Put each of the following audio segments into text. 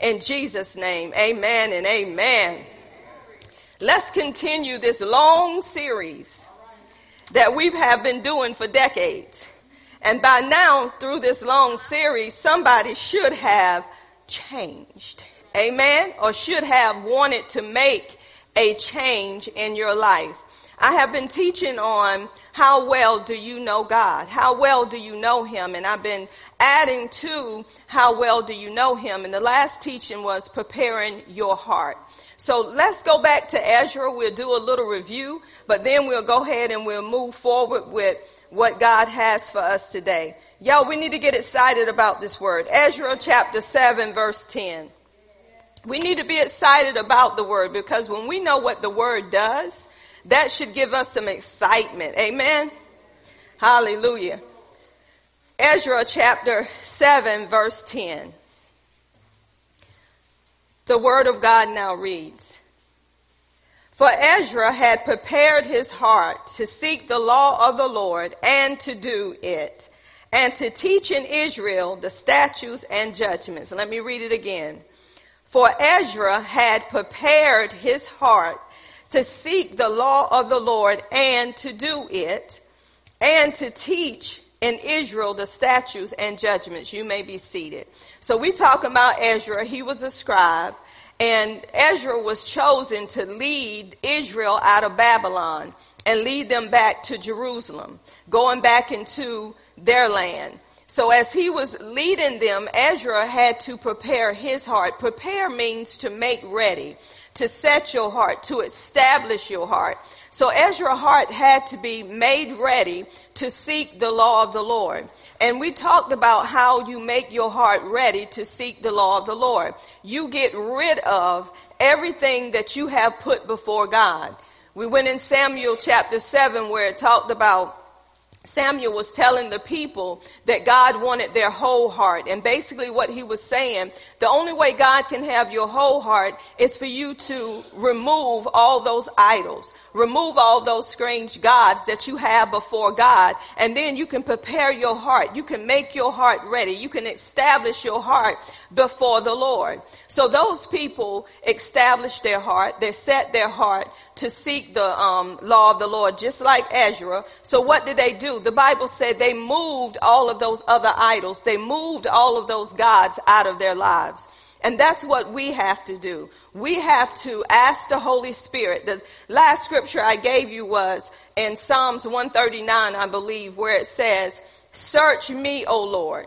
In Jesus' name, amen and amen. Let's continue this long series that we have been doing for decades. And by now, through this long series, somebody should have changed. Amen? Or should have wanted to make a change in your life. I have been teaching on how well do you know God? How well do you know Him? And I've been adding to how well do you know Him. And the last teaching was preparing your heart. So let's go back to Ezra. We'll do a little review, but then we'll go ahead and we'll move forward with what God has for us today. Y'all, we need to get excited about this word. Ezra chapter 7 verse 10. We need to be excited about the word because when we know what the word does, that should give us some excitement. Amen. Hallelujah. Ezra chapter 7 verse 10. The word of God now reads, For Ezra had prepared his heart to seek the law of the Lord and to do it, and to teach in Israel the statutes and judgments. Let me read it again. For Ezra had prepared his heart to seek the law of the Lord and to do it, and to teach in Israel the statutes and judgments. You may be seated. So we talk about Ezra. He was a scribe. And Ezra was chosen to lead Israel out of Babylon and lead them back to Jerusalem, going back into their land. So as he was leading them, Ezra had to prepare his heart. Prepare means to make ready, to set your heart, to establish your heart. So Ezra's heart had to be made ready to seek the law of the Lord. And we talked about how you make your heart ready to seek the law of the Lord. You get rid of everything that you have put before God. We went in Samuel chapter 7 where it talked about Samuel was telling the people that God wanted their whole heart. And basically what he was saying, the only way God can have your whole heart is for you to remove all those idols. Remove all those strange gods that you have before God. And then you can prepare your heart. You can make your heart ready. You can establish your heart before the Lord. So those people established their heart. They set their heart to seek the um, law of the Lord, just like Ezra. So what did they do? The Bible said they moved all of those other idols. They moved all of those gods out of their lives. And that's what we have to do. We have to ask the Holy Spirit. The last scripture I gave you was in Psalms 139, I believe, where it says, search me, O Lord,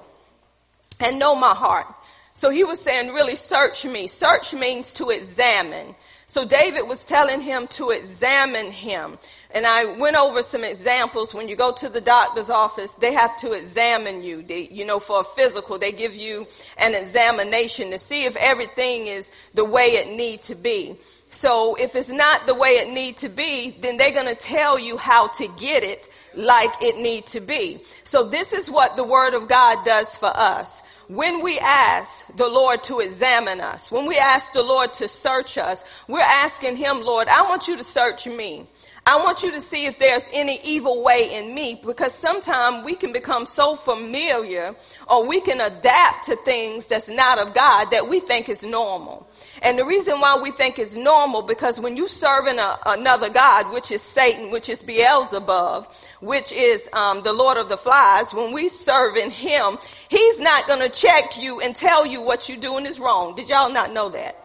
and know my heart. So he was saying, really search me. Search means to examine. So David was telling him to examine him. And I went over some examples. When you go to the doctor's office, they have to examine you. They, you know, for a physical, they give you an examination to see if everything is the way it need to be. So if it's not the way it need to be, then they're going to tell you how to get it like it need to be. So this is what the word of God does for us. When we ask the Lord to examine us, when we ask the Lord to search us, we're asking Him, Lord, I want you to search me. I want you to see if there's any evil way in me because sometimes we can become so familiar or we can adapt to things that's not of God that we think is normal. And the reason why we think it's normal because when you serving a, another God, which is Satan, which is Beelzebub, which is um, the Lord of the Flies, when we serving him, he's not going to check you and tell you what you're doing is wrong. Did y'all not know that?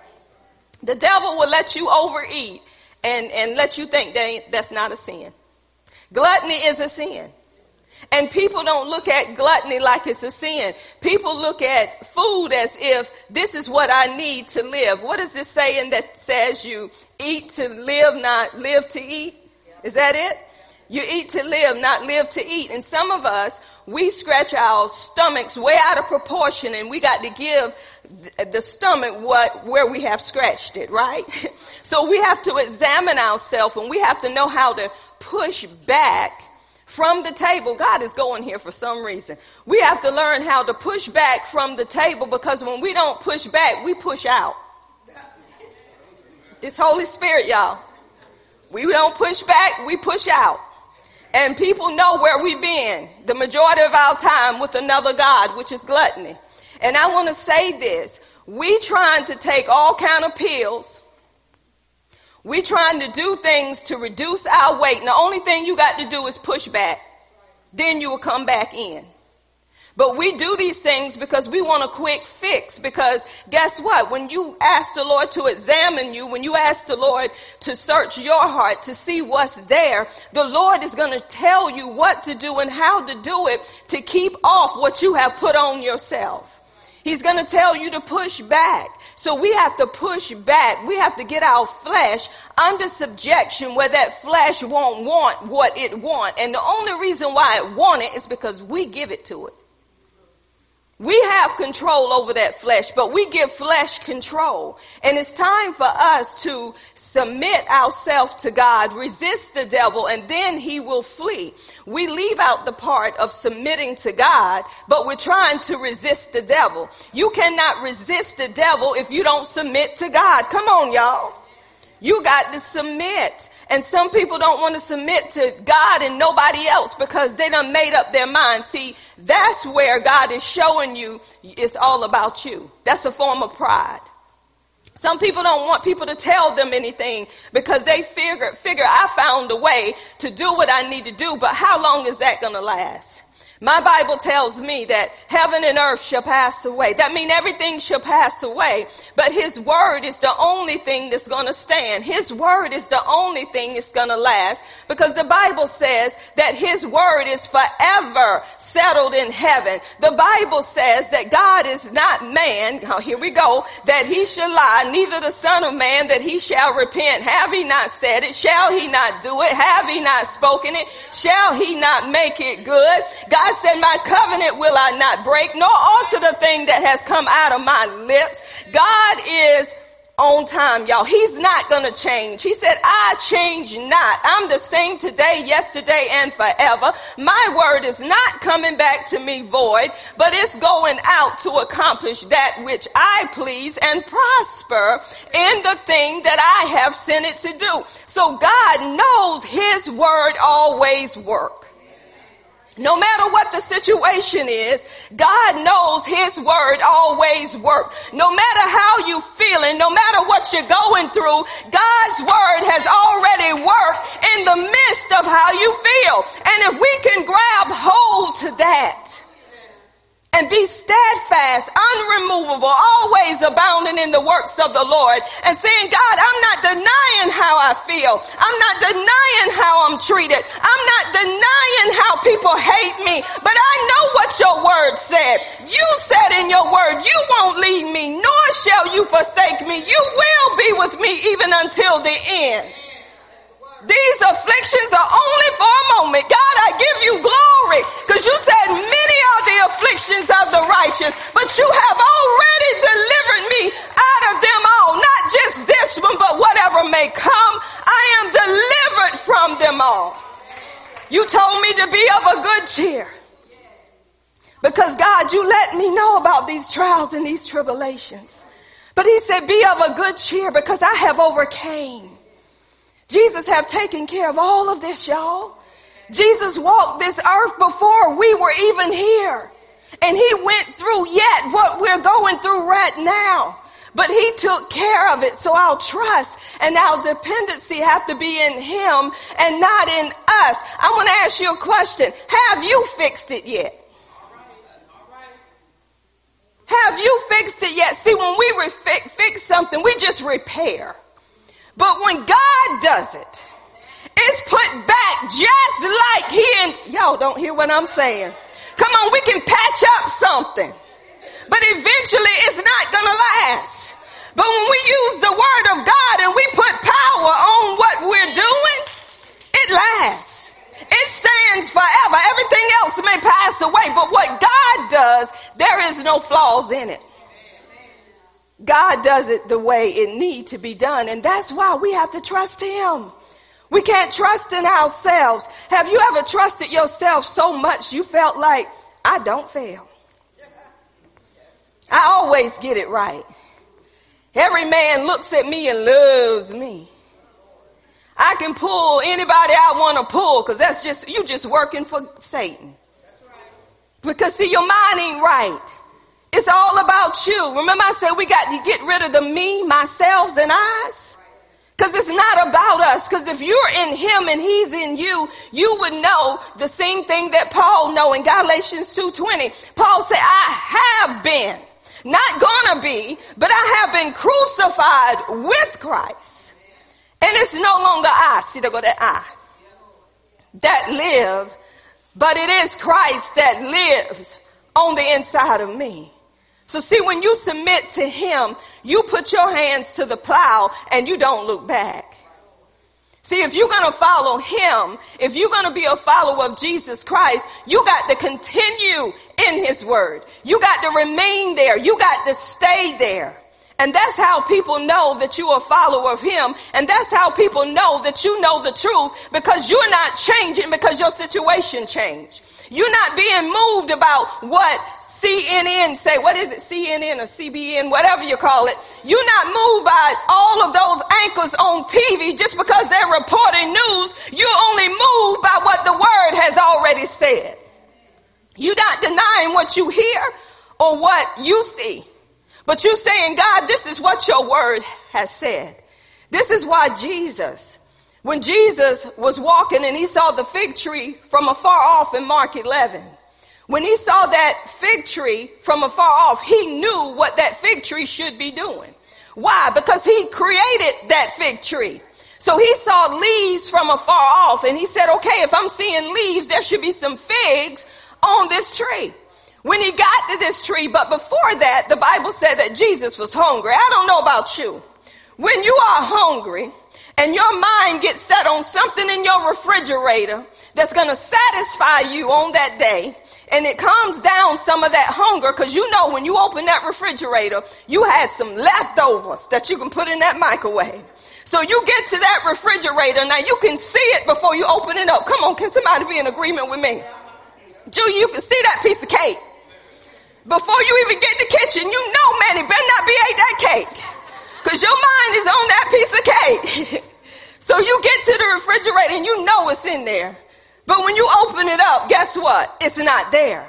The devil will let you overeat and, and let you think that that's not a sin. Gluttony is a sin. And people don't look at gluttony like it's a sin. People look at food as if this is what I need to live. What is this saying that says you eat to live, not live to eat? Is that it? You eat to live, not live to eat. And some of us, we scratch our stomachs way out of proportion and we got to give the stomach what, where we have scratched it, right? so we have to examine ourselves and we have to know how to push back from the table. God is going here for some reason. We have to learn how to push back from the table because when we don't push back, we push out. This Holy Spirit, y'all. We don't push back, we push out. And people know where we've been the majority of our time with another God, which is gluttony. And I want to say this. We trying to take all kind of pills. We trying to do things to reduce our weight. And the only thing you got to do is push back. Then you will come back in. But we do these things because we want a quick fix. Because guess what? When you ask the Lord to examine you, when you ask the Lord to search your heart to see what's there, the Lord is going to tell you what to do and how to do it to keep off what you have put on yourself. He's going to tell you to push back. So we have to push back. We have to get our flesh under subjection where that flesh won't want what it want. And the only reason why it want it is because we give it to it. We have control over that flesh, but we give flesh control. And it's time for us to submit ourselves to God, resist the devil, and then he will flee. We leave out the part of submitting to God, but we're trying to resist the devil. You cannot resist the devil if you don't submit to God. Come on, y'all. You got to submit. And some people don't want to submit to God and nobody else because they done made up their mind. See, that's where God is showing you it's all about you. That's a form of pride. Some people don't want people to tell them anything because they figure, figure I found a way to do what I need to do, but how long is that going to last? My Bible tells me that heaven and earth shall pass away. That means everything shall pass away. But His Word is the only thing that's going to stand. His Word is the only thing that's going to last because the Bible says that His Word is forever settled in heaven. The Bible says that God is not man. Oh, here we go. That He shall lie, neither the Son of Man that He shall repent. Have He not said it? Shall He not do it? Have He not spoken it? Shall He not make it good? God God said, my covenant will I not break, nor alter the thing that has come out of my lips. God is on time, y'all. He's not gonna change. He said, I change not. I'm the same today, yesterday, and forever. My word is not coming back to me void, but it's going out to accomplish that which I please and prosper in the thing that I have sent it to do. So God knows his word always works. No matter what the situation is, God knows His word always works. No matter how you feeling, no matter what you're going through, God's word has already worked in the midst of how you feel. And if we can grab hold to that, and be steadfast, unremovable, always abounding in the works of the Lord and saying, God, I'm not denying how I feel. I'm not denying how I'm treated. I'm not denying how people hate me, but I know what your word said. You said in your word, you won't leave me, nor shall you forsake me. You will be with me even until the end. These afflictions are only for a moment. God, I give you glory because you said many are the afflictions of the righteous, but you have already delivered me out of them all. Not just this one, but whatever may come. I am delivered from them all. You told me to be of a good cheer. Because God, you let me know about these trials and these tribulations. But he said, be of a good cheer because I have overcame. Jesus have taken care of all of this, y'all. Jesus walked this earth before we were even here. And he went through yet what we're going through right now. But he took care of it. So our trust and our dependency have to be in him and not in us. I'm going to ask you a question. Have you fixed it yet? Have you fixed it yet? See, when we fix something, we just repair. But when God does it, it's put back just like he and y'all don't hear what I'm saying. Come on, we can patch up something, but eventually it's not gonna last. But when we use the word of God and we put power on what we're doing, it lasts. It stands forever. Everything else may pass away, but what God does, there is no flaws in it. God does it the way it need to be done. And that's why we have to trust him. We can't trust in ourselves. Have you ever trusted yourself so much you felt like, I don't fail? I always get it right. Every man looks at me and loves me. I can pull anybody I want to pull because that's just, you just working for Satan. Because see, your mind ain't right. It's all about you. Remember I said we got to get rid of the me, myself, and I's? Cause it's not about us. Cause if you're in him and he's in you, you would know the same thing that Paul know in Galatians 2.20. Paul said, I have been, not gonna be, but I have been crucified with Christ. And it's no longer I, see there go that I, that live, but it is Christ that lives on the inside of me. So see, when you submit to Him, you put your hands to the plow and you don't look back. See, if you're gonna follow Him, if you're gonna be a follower of Jesus Christ, you got to continue in His Word. You got to remain there. You got to stay there. And that's how people know that you're a follower of Him. And that's how people know that you know the truth because you're not changing because your situation changed. You're not being moved about what CNN say, what is it, CNN or CBN, whatever you call it. You're not moved by all of those anchors on TV just because they're reporting news. You're only moved by what the word has already said. You're not denying what you hear or what you see. But you're saying, God, this is what your word has said. This is why Jesus, when Jesus was walking and he saw the fig tree from afar off in Mark 11, when he saw that fig tree from afar off, he knew what that fig tree should be doing. Why? Because he created that fig tree. So he saw leaves from afar off and he said, okay, if I'm seeing leaves, there should be some figs on this tree. When he got to this tree, but before that, the Bible said that Jesus was hungry. I don't know about you. When you are hungry and your mind gets set on something in your refrigerator that's going to satisfy you on that day, and it calms down some of that hunger because you know when you open that refrigerator, you had some leftovers that you can put in that microwave. So you get to that refrigerator, now you can see it before you open it up. Come on, can somebody be in agreement with me? Julie, you can see that piece of cake. Before you even get in the kitchen, you know, man, it better not be ate that cake. Cause your mind is on that piece of cake. so you get to the refrigerator and you know it's in there. But when you open it up, guess what? It's not there.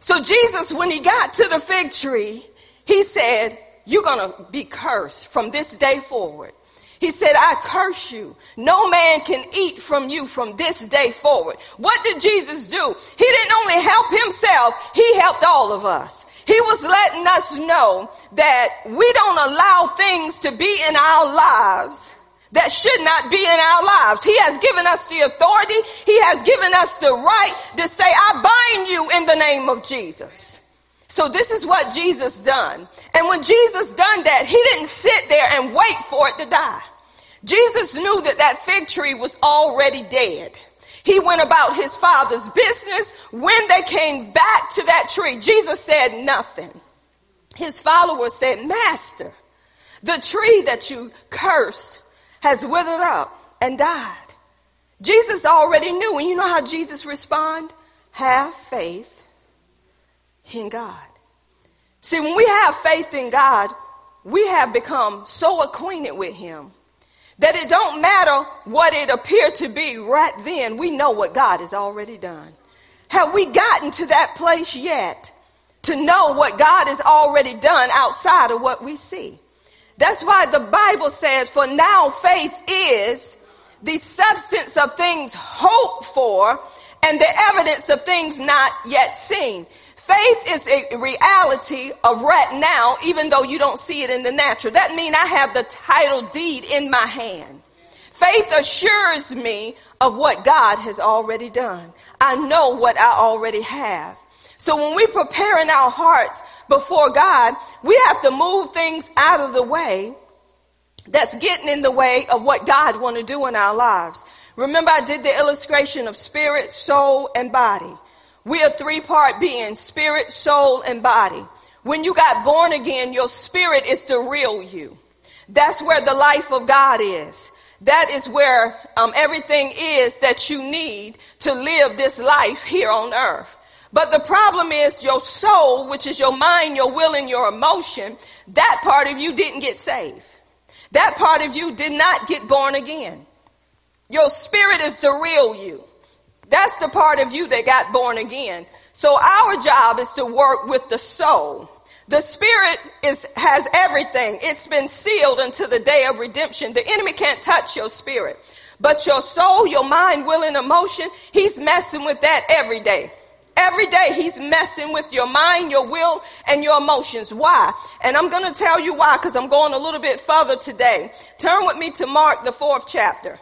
So Jesus, when he got to the fig tree, he said, you're going to be cursed from this day forward. He said, I curse you. No man can eat from you from this day forward. What did Jesus do? He didn't only help himself, he helped all of us. He was letting us know that we don't allow things to be in our lives that should not be in our lives. He has given us the authority. He has given us the right to say, I bind you in the name of Jesus. So this is what Jesus done. And when Jesus done that, he didn't sit there and wait for it to die. Jesus knew that that fig tree was already dead. He went about his father's business. When they came back to that tree, Jesus said nothing. His followers said, Master, the tree that you cursed has withered up and died. Jesus already knew. And you know how Jesus responded? Have faith in God. See, when we have faith in God, we have become so acquainted with Him that it don't matter what it appeared to be right then. We know what God has already done. Have we gotten to that place yet to know what God has already done outside of what we see? That's why the Bible says, for now faith is the substance of things hoped for and the evidence of things not yet seen. Faith is a reality of right now, even though you don't see it in the natural. That means I have the title deed in my hand. Faith assures me of what God has already done. I know what I already have. So when we prepare in our hearts before God, we have to move things out of the way that's getting in the way of what God want to do in our lives. Remember I did the illustration of spirit, soul, and body. We are three part beings, spirit, soul, and body. When you got born again, your spirit is the real you. That's where the life of God is. That is where um, everything is that you need to live this life here on earth. But the problem is your soul, which is your mind, your will, and your emotion, that part of you didn't get saved. That part of you did not get born again. Your spirit is the real you. That's the part of you that got born again. So our job is to work with the soul The spirit is, has everything. It's been sealed until the day of redemption. The enemy can't touch your spirit. But your soul, your mind, will, and emotion, he's messing with that every day. Every day he's messing with your mind, your will, and your emotions. Why? And I'm going to tell you why because I'm going a little bit further today. Turn with me to Mark, the fourth chapter.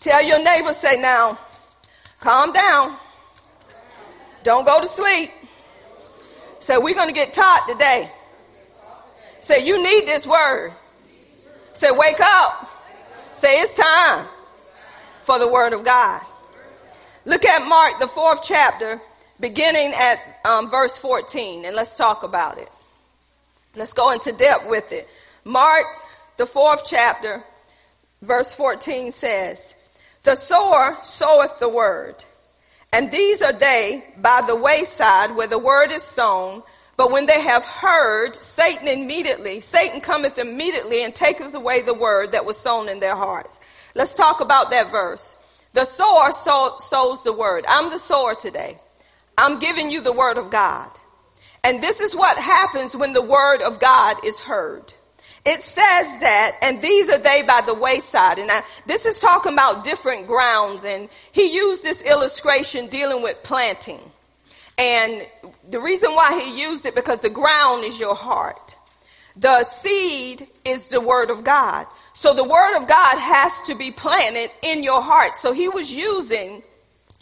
Tell your neighbor, say now, calm down. Don't go to sleep. Say, we're going to get taught today. Say, you need this word. Say, wake up. Say, it's time for the word of God. Look at Mark, the fourth chapter, beginning at um, verse 14, and let's talk about it. Let's go into depth with it. Mark, the fourth chapter, verse 14 says, The sower soweth the word, and these are they by the wayside where the word is sown. But when they have heard, Satan immediately, Satan cometh immediately and taketh away the word that was sown in their hearts. Let's talk about that verse. The sower sow, sows the word. I'm the sower today. I'm giving you the word of God. And this is what happens when the word of God is heard. It says that, and these are they by the wayside. And I, this is talking about different grounds. And he used this illustration dealing with planting. And the reason why he used it because the ground is your heart. The seed is the word of God. So the word of God has to be planted in your heart. So he was using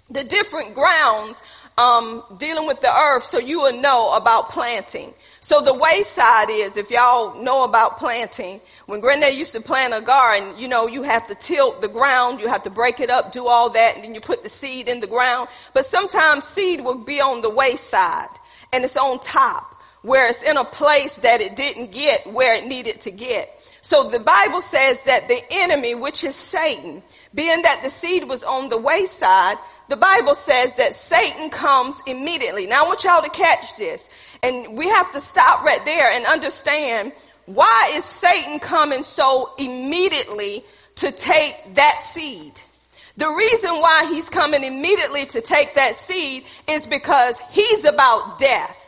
the different grounds um, dealing with the earth so you will know about planting. So the wayside is, if y'all know about planting, when granddad used to plant a garden, you know, you have to tilt the ground, you have to break it up, do all that, and then you put the seed in the ground. But sometimes seed will be on the wayside and it's on top where it's in a place that it didn't get where it needed to get. So the Bible says that the enemy, which is Satan, being that the seed was on the wayside, the Bible says that Satan comes immediately. Now I want y'all to catch this. And we have to stop right there and understand why is Satan coming so immediately to take that seed? The reason why he's coming immediately to take that seed is because he's about death.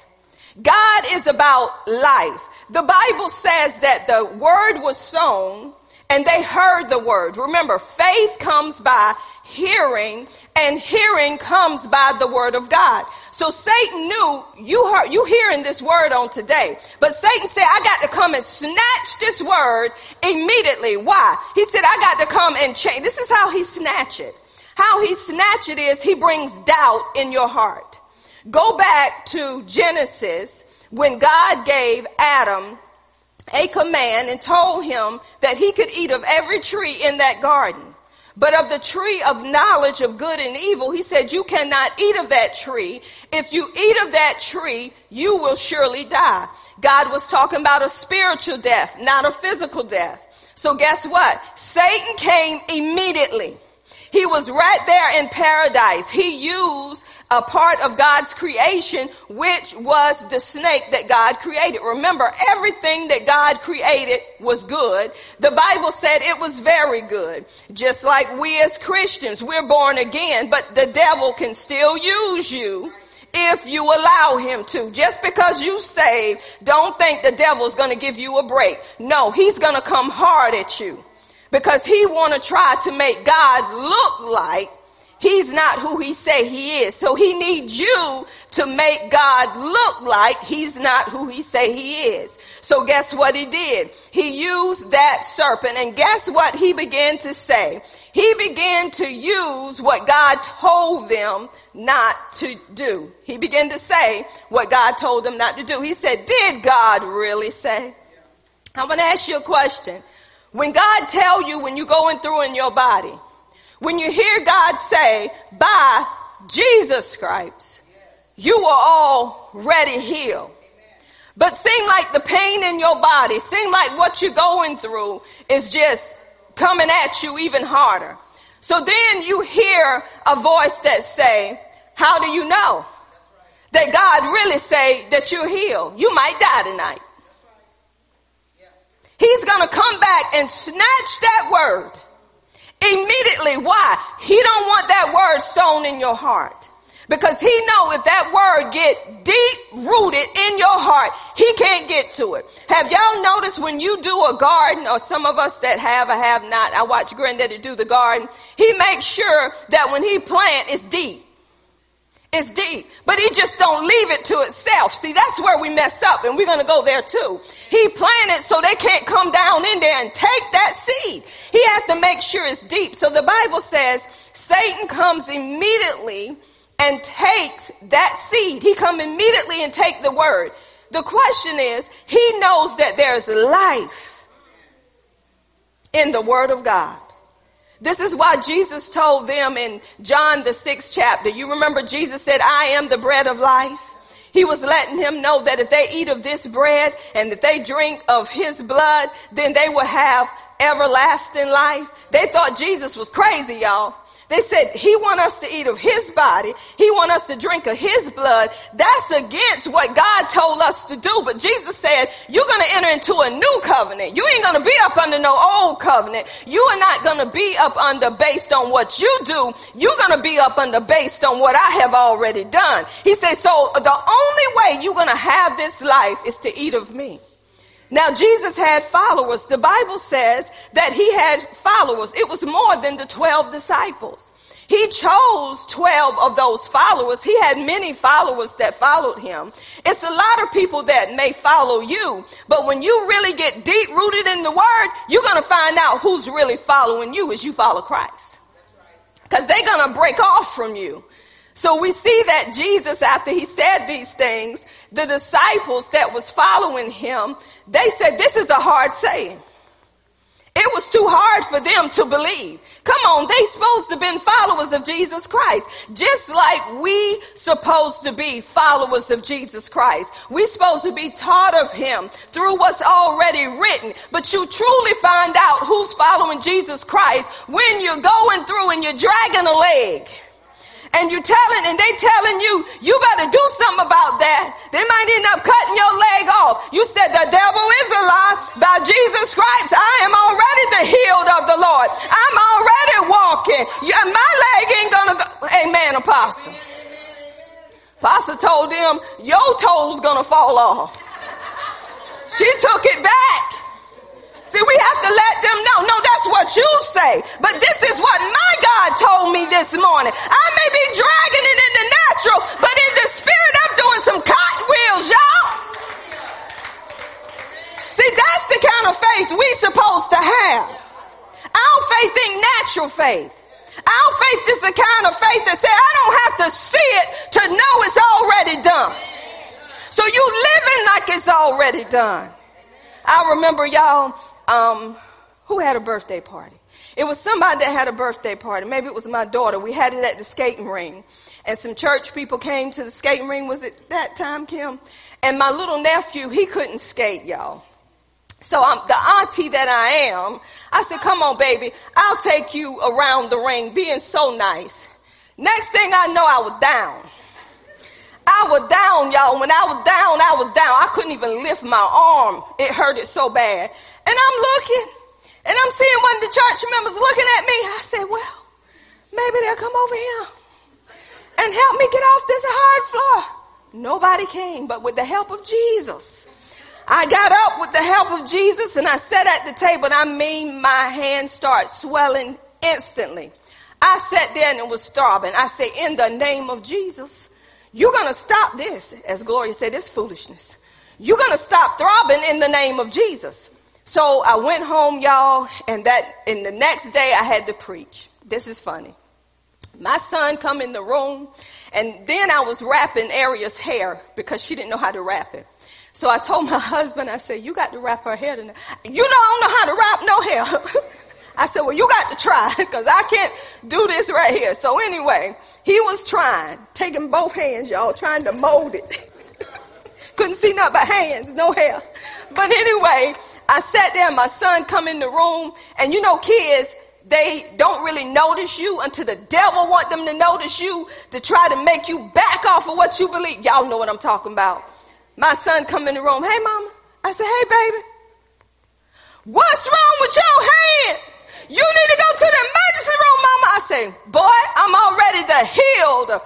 God is about life. The Bible says that the word was sown and they heard the word. Remember, faith comes by hearing and hearing comes by the word of God. So Satan knew you heard, you hearing this word on today. But Satan said, I got to come and snatch this word immediately. Why? He said, I got to come and change. This is how he snatch it. How he snatch it is he brings doubt in your heart. Go back to Genesis when God gave Adam a command and told him that he could eat of every tree in that garden. But of the tree of knowledge of good and evil, he said, you cannot eat of that tree. If you eat of that tree, you will surely die. God was talking about a spiritual death, not a physical death. So guess what? Satan came immediately. He was right there in paradise. He used a part of God's creation, which was the snake that God created. Remember, everything that God created was good. The Bible said it was very good. Just like we as Christians, we're born again, but the devil can still use you if you allow him to. Just because you save, don't think the devil's gonna give you a break. No, he's gonna come hard at you because he wanna try to make God look like He's not who he say he is. So he needs you to make God look like he's not who he say he is. So guess what he did? He used that serpent and guess what he began to say? He began to use what God told them not to do. He began to say what God told them not to do. He said, did God really say? I'm going to ask you a question. When God tell you when you're going through in your body, when you hear God say, by Jesus' stripes, you are already healed. But seem like the pain in your body, seem like what you're going through is just coming at you even harder. So then you hear a voice that say, how do you know that God really say that you're healed? You might die tonight. He's going to come back and snatch that word Immediately. Why? He don't want that word sown in your heart. Because he know if that word get deep rooted in your heart, he can't get to it. Have y'all noticed when you do a garden, or some of us that have or have not, I watch granddaddy do the garden, he makes sure that when he plant, it's deep. It's deep, but he just don't leave it to itself. See, that's where we mess up and we're going to go there too. He planted so they can't come down in there and take that seed. He has to make sure it's deep. So the Bible says Satan comes immediately and takes that seed. He come immediately and take the word. The question is, he knows that there's life in the word of God. This is why Jesus told them in John the sixth chapter. You remember Jesus said, I am the bread of life. He was letting him know that if they eat of this bread and if they drink of his blood, then they will have everlasting life. They thought Jesus was crazy, y'all. They said he want us to eat of his body. He want us to drink of his blood. That's against what God told us to do. But Jesus said, you're going to enter into a new covenant. You ain't going to be up under no old covenant. You are not going to be up under based on what you do. You're going to be up under based on what I have already done. He said, so the only way you're going to have this life is to eat of me. Now Jesus had followers. The Bible says that he had followers. It was more than the 12 disciples. He chose 12 of those followers. He had many followers that followed him. It's a lot of people that may follow you, but when you really get deep rooted in the word, you're going to find out who's really following you as you follow Christ. Cause they're going to break off from you. So we see that Jesus, after he said these things, the disciples that was following him, they said, this is a hard saying. It was too hard for them to believe. Come on, they supposed to been followers of Jesus Christ. Just like we supposed to be followers of Jesus Christ. We supposed to be taught of him through what's already written. But you truly find out who's following Jesus Christ when you're going through and you're dragging a leg and you're telling and they telling you you better do something about that. They might end up cutting your leg off. You said the devil is a lie. By jesus christ i am already the healed of the lord. I'm already walking. My leg ain't gonna go. Amen apostle. Apostle told them your toe's gonna fall off. She took it back See, we have to let them know. No, that's what you say. But this is what my God told me this morning. I may be dragging it in the natural, but in the spirit, I'm doing some cartwheels, y'all. See, that's the kind of faith we supposed to have. Our faith ain't natural faith. Our faith is the kind of faith that says, I don't have to see it to know it's already done. So you living like it's already done. I remember y'all, um, who had a birthday party? It was somebody that had a birthday party. Maybe it was my daughter. We had it at the skating ring. And some church people came to the skating ring. Was it that time, Kim? And my little nephew, he couldn't skate, y'all. So I'm the auntie that I am. I said, come on, baby. I'll take you around the ring, being so nice. Next thing I know, I was down. I was down, y'all. When I was down, I was down. I couldn't even lift my arm. It hurted so bad. And I'm looking, and I'm seeing one of the church members looking at me. I said, well, maybe they'll come over here and help me get off this hard floor. Nobody came, but with the help of Jesus. I got up with the help of Jesus and I sat at the table and I mean my hands start swelling instantly. I sat there and was starving. I said, in the name of Jesus, you're going to stop this. As Gloria said, this foolishness. You're going to stop throbbing in the name of Jesus. So I went home, y'all, and that, and the next day I had to preach. This is funny. My son come in the room, and then I was wrapping Aria's hair because she didn't know how to wrap it. So I told my husband, I said, you got to wrap her hair tonight. You know I don't know how to wrap no hair. I said, well, you got to try because I can't do this right here. So anyway, he was trying, taking both hands, y'all, trying to mold it. Couldn't see nothing but hands, no hair. But anyway, I sat there, my son come in the room, and you know kids, they don't really notice you until the devil want them to notice you to try to make you back off of what you believe. Y'all know what I'm talking about. My son come in the room, hey mama. I said, hey baby. What's wrong with your hand? You need to go to the emergency room, mama. I say, boy, I'm already the healed.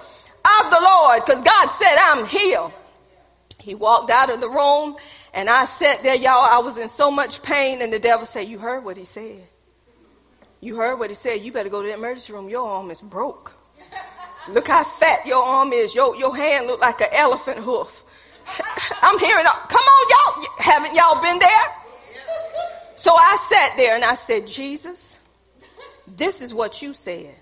of the Lord because God said I'm healed. He walked out of the room and I sat there, y'all. I was in so much pain and the devil said, you heard what he said. You heard what he said. You better go to the emergency room. Your arm is broke. Look how fat your arm is. Your, your hand look like an elephant hoof. I'm hearing, come on y'all. Haven't y'all been there? So I sat there and I said, Jesus, this is what you said.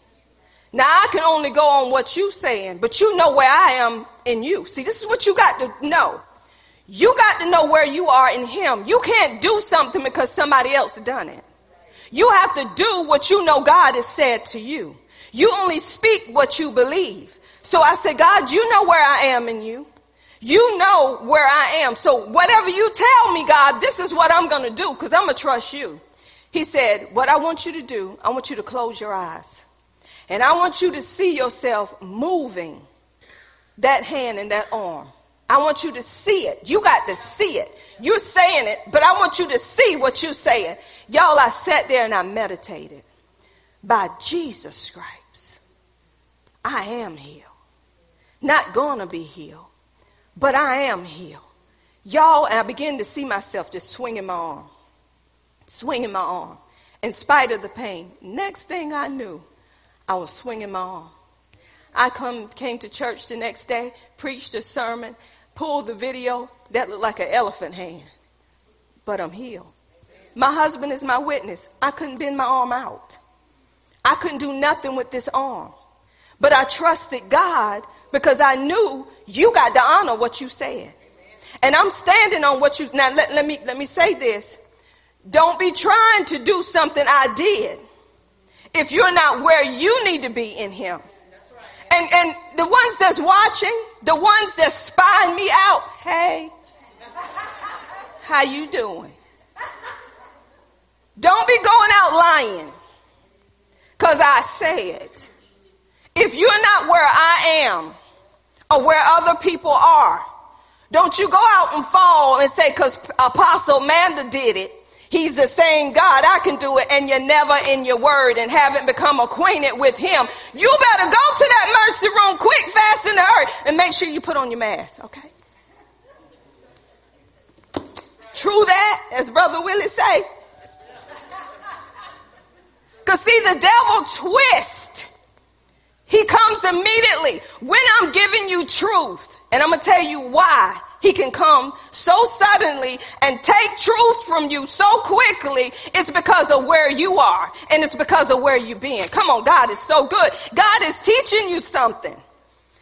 Now I can only go on what you saying, but you know where I am in you. See, this is what you got to know. You got to know where you are in him. You can't do something because somebody else done it. You have to do what you know God has said to you. You only speak what you believe. So I said, God, you know where I am in you. You know where I am. So whatever you tell me, God, this is what I'm going to do because I'm going to trust you. He said, what I want you to do, I want you to close your eyes. And I want you to see yourself moving that hand and that arm. I want you to see it. You got to see it. You're saying it, but I want you to see what you're saying. Y'all, I sat there and I meditated. By Jesus' stripes, I am healed. Not gonna be healed, but I am healed. Y'all, and I began to see myself just swinging my arm, swinging my arm, in spite of the pain. Next thing I knew, I was swinging my arm. I come, came to church the next day, preached a sermon, pulled the video that looked like an elephant hand, but I'm healed. My husband is my witness. I couldn't bend my arm out. I couldn't do nothing with this arm. But I trusted God because I knew you got to honor what you said. And I'm standing on what you, now let, let me, let me say this. Don't be trying to do something I did if you're not where you need to be in Him. And, and the ones that's watching, the ones that's spying me out, hey, how you doing? Don't be going out lying. Cause I said, if you're not where I am or where other people are, don't you go out and fall and say, cause Apostle Manda did it. He's the same God. I can do it. And you're never in your word and haven't become acquainted with him. You better go to that mercy room quick, fast, and hurry and make sure you put on your mask. Okay. True that, as Brother Willie say. Cause see, the devil twist. He comes immediately when I'm giving you truth. And I'm going to tell you why he can come so suddenly and take truth from you so quickly. It's because of where you are and it's because of where you've been. Come on, God is so good. God is teaching you something.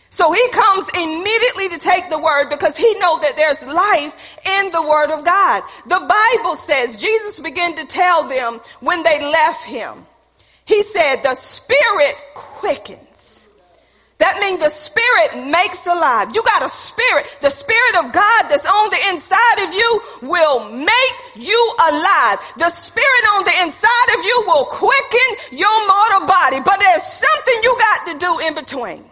So he comes immediately to take the word because he knows that there's life in the word of God. The Bible says Jesus began to tell them when they left him. He said, the spirit quickens. The spirit makes alive. You got a spirit. The spirit of God that's on the inside of you will make you alive. The spirit on the inside of you will quicken your mortal body. But there's something you got to do in between.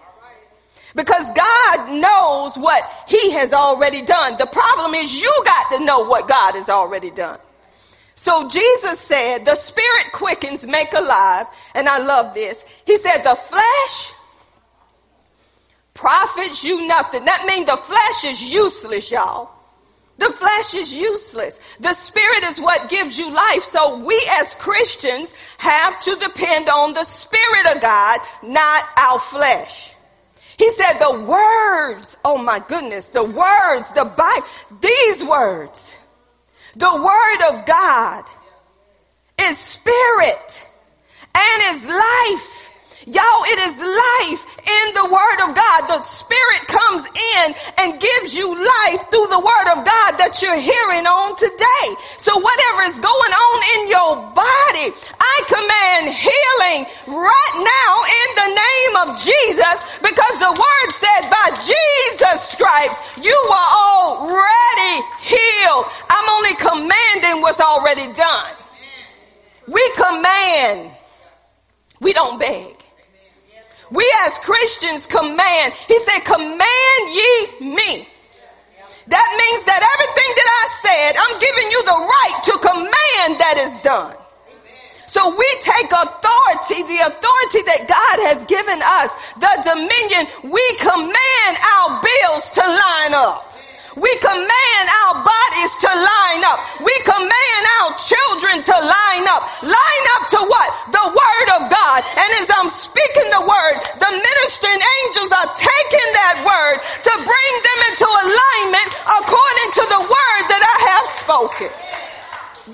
Because God knows what he has already done. The problem is you got to know what God has already done. So Jesus said, the spirit quickens, make alive. And I love this. He said, the flesh profits you nothing. That means the flesh is useless, y'all. The flesh is useless. The spirit is what gives you life. So we as Christians have to depend on the spirit of God, not our flesh. He said the words, oh my goodness, the words, the Bible, these words the word of God is spirit and is life. Y'all, it is life in the word of God. The spirit comes in and gives you life through the word of God that you're hearing on today. So whatever is going on in your body, I command healing right now in the name of Jesus because the word said by Jesus stripes, you are already healed. I'm only commanding what's already done. We command. We don't beg. We as Christians command. He said, command ye me. That means that everything that I said, I'm giving you the right to command that is done. So we take authority, the authority that God has given us, the dominion, we command our bills to line up. We command our bodies to line up. We command our children to line up. Line up to what? The word of God. And as I'm speaking the word, the ministering angels are taking that word to bring them into alignment according to the word that I have spoken.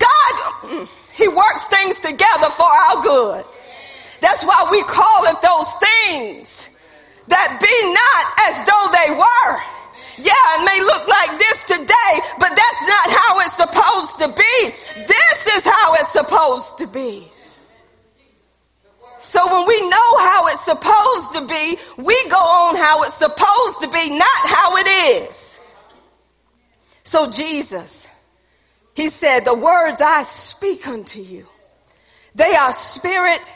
God, mm, He works things together for our good. That's why we call it those things that be not as though they were. Yeah, it may look like this today, but that's not how it's supposed to be. This is how it's supposed to be. So when we know how it's supposed to be, we go on how it's supposed to be, not how it is. So Jesus, he said, the words I speak unto you, they are spirit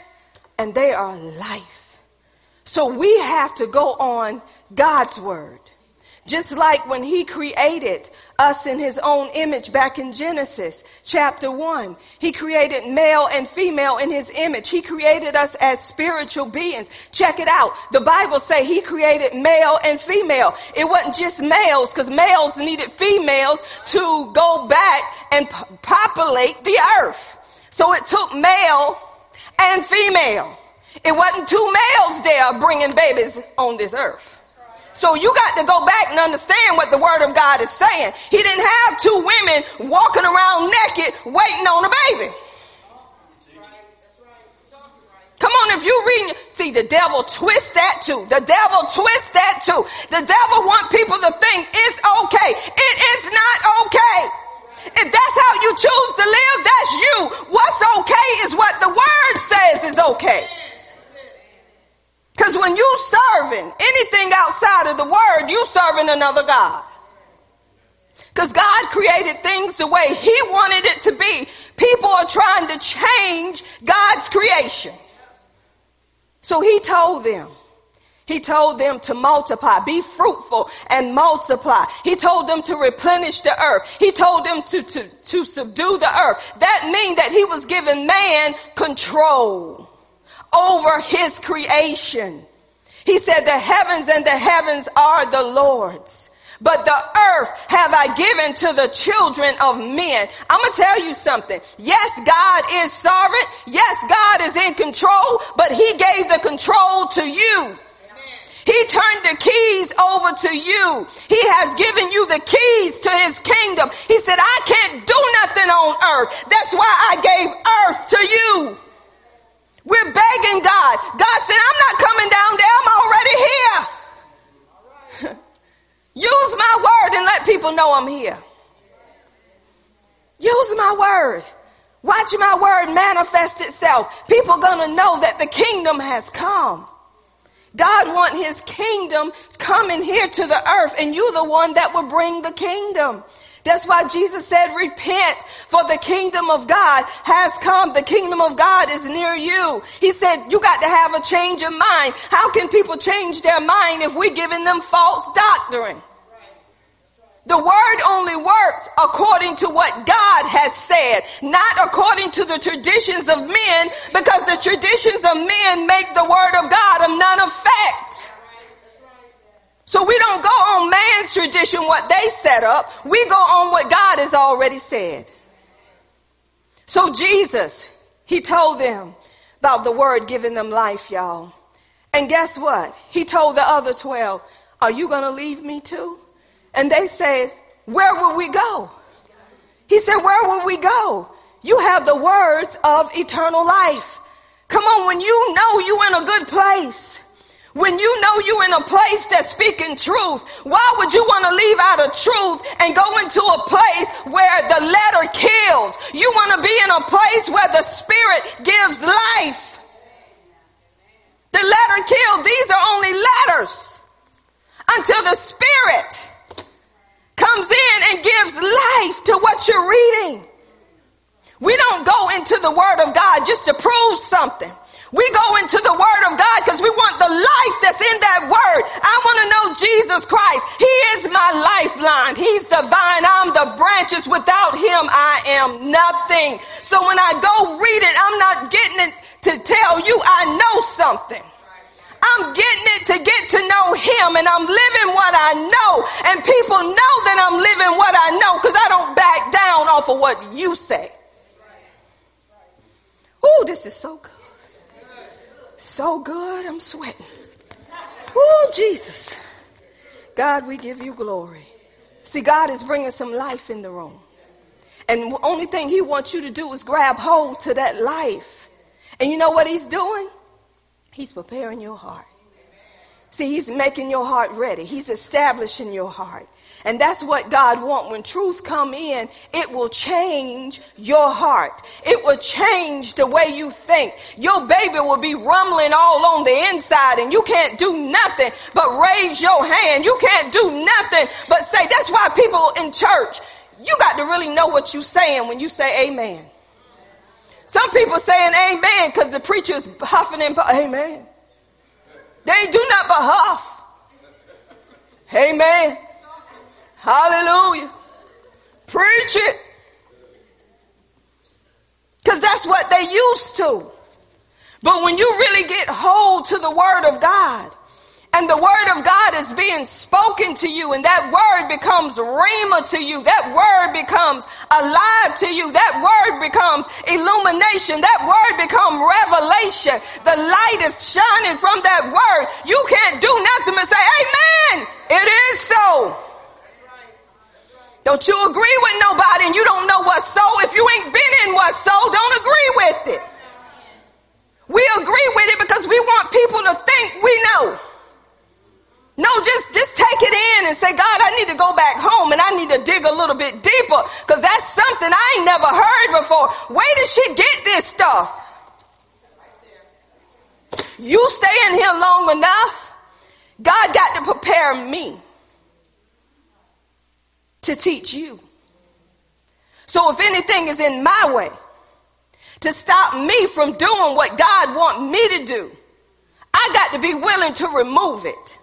and they are life. So we have to go on God's word. Just like when he created us in his own image back in Genesis chapter 1. He created male and female in his image. He created us as spiritual beings. Check it out. The Bible say he created male and female. It wasn't just males because males needed females to go back and populate the earth. So it took male and female. It wasn't two males there bringing babies on this earth. So you got to go back and understand what the word of God is saying. He didn't have two women walking around naked waiting on a baby. Come on, if you read, see the devil twist that too. The devil twist that too. The devil want people to think it's okay. It is not okay. If that's how you choose to live, that's you. What's okay is what the word says is okay. Because when you serving anything outside of the word, you serving another God. Because God created things the way He wanted it to be. People are trying to change God's creation. So He told them, He told them to multiply, be fruitful and multiply. He told them to replenish the earth. He told them to, to, to subdue the earth. That means that He was giving man control over his creation. He said the heavens and the heavens are the Lord's. But the earth have I given to the children of men. I'm going to tell you something. Yes, God is sovereign. Yes, God is in control, but he gave the control to you. He turned the keys over to you. He has given you the keys to his kingdom. He said, I can't do nothing on earth. That's why I gave earth to you. We're begging God. God said, I'm not coming down there. I'm already here. Use my word and let people know I'm here. Use my word. Watch my word manifest itself. People gonna know that the kingdom has come. God want his kingdom coming here to the earth and you the one that will bring the kingdom. That's why Jesus said, repent for the kingdom of God has come. The kingdom of God is near you. He said, you got to have a change of mind. How can people change their mind if we're giving them false doctrine? The word only works according to what God has said, not according to the traditions of men, because the traditions of men make the word of God of none effect. So we don't go on man's tradition, what they set up. We go on what God has already said. So Jesus, he told them about the word giving them life, y'all. And guess what? He told the other 12, are you going to leave me too? And they said, where will we go? He said, where will we go? You have the words of eternal life. Come on, when you know you're in a good place, when you know you're in a place that's speaking truth, why would you want to leave out of truth and go into a place where the letter kills? You want to be in a place where the spirit gives life. The letter kills. These are only letters until the spirit comes in and gives life to what you're reading. We don't go into the word of God just to prove something. We go into the word of God because we want the life that's in that word. I want to know Jesus Christ. He is my lifeline. He's the vine. I'm the branches. Without him, I am nothing. So when I go read it, I'm not getting it to tell you I know something. I'm getting it to get to know him and I'm living what I know and people know that I'm living what I know because I don't back down off of what you say. Ooh, this is so good. So good, I'm sweating. Oh, Jesus. God, we give you glory. See, God is bringing some life in the room. And the only thing he wants you to do is grab hold to that life. And you know what he's doing? He's preparing your heart. See, he's making your heart ready. He's establishing your heart. And that's what God wants. When truth come in, it will change your heart. It will change the way you think. Your baby will be rumbling all on the inside and you can't do nothing but raise your hand. You can't do nothing but say, that's why people in church, you got to really know what you're saying when you say amen. Some people saying amen because the preacher is huffing and puffing. Amen. They do not but huff. Amen. Hallelujah. Preach it. Cause that's what they used to. But when you really get hold to the word of God, and the word of God is being spoken to you and that word becomes rhema to you. That word becomes alive to you. That word becomes illumination. That word becomes revelation. The light is shining from that word. You can't do nothing but say, amen. It is so. Don't you agree with nobody and you don't know what's so. If you ain't been in what's so, don't agree with it. We agree with it because we want people to think we know. No, just, just take it in and say, God, I need to go back home and I need to dig a little bit deeper because that's something I ain't never heard before. Where did she get this stuff? You stay in here long enough. God got to prepare me to teach you. So if anything is in my way to stop me from doing what God want me to do, I got to be willing to remove it.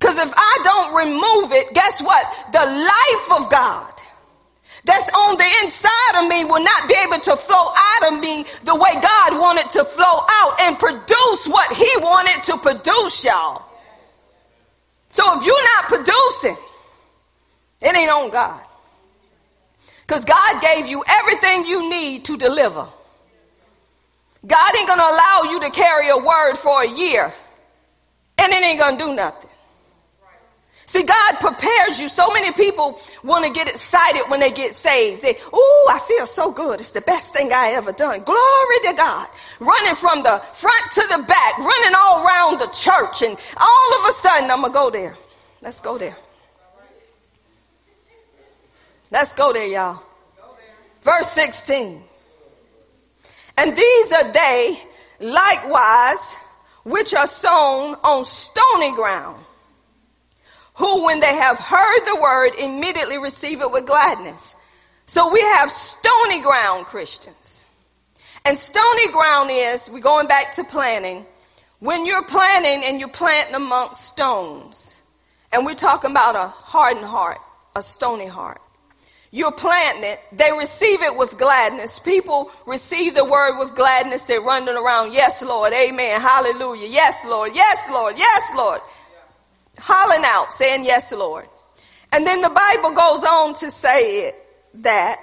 Cause if I don't remove it, guess what? The life of God that's on the inside of me will not be able to flow out of me the way God wanted to flow out and produce what he wanted to produce, y'all. So if you're not producing, it ain't on God. Cause God gave you everything you need to deliver. God ain't gonna allow you to carry a word for a year and it ain't gonna do nothing. See, God prepares you. So many people want to get excited when they get saved. They, oh, I feel so good. It's the best thing I ever done. Glory to God. Running from the front to the back, running all around the church. And all of a sudden, I'm going to go there. Let's go there. Let's go there, y'all. Verse 16. And these are they likewise which are sown on stony ground, who when they have heard the word immediately receive it with gladness. So we have stony ground Christians. And stony ground is, we're going back to planting, when you're planting and you're planting amongst stones, and we're talking about a hardened heart, a stony heart. You're planting it. They receive it with gladness. People receive the word with gladness. They're running around. Yes, Lord. Amen. Hallelujah. Yes, Lord. Yes, Lord. Yes, Lord. Hollering out, saying yes, Lord. And then the Bible goes on to say it, that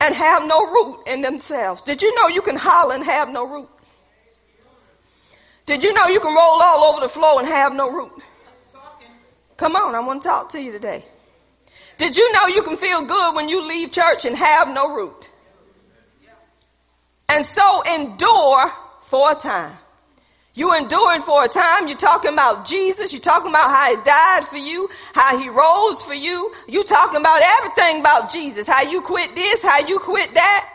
and have no root in themselves. Did you know you can holler and have no root? Did you know you can roll all over the floor and have no root? Come on, I want to talk to you today. Did you know you can feel good when you leave church and have no root? And so endure for a time. You enduring for a time. You're talking about Jesus. You're talking about how he died for you, how he rose for you. You're talking about everything about Jesus. How you quit this, how you quit that.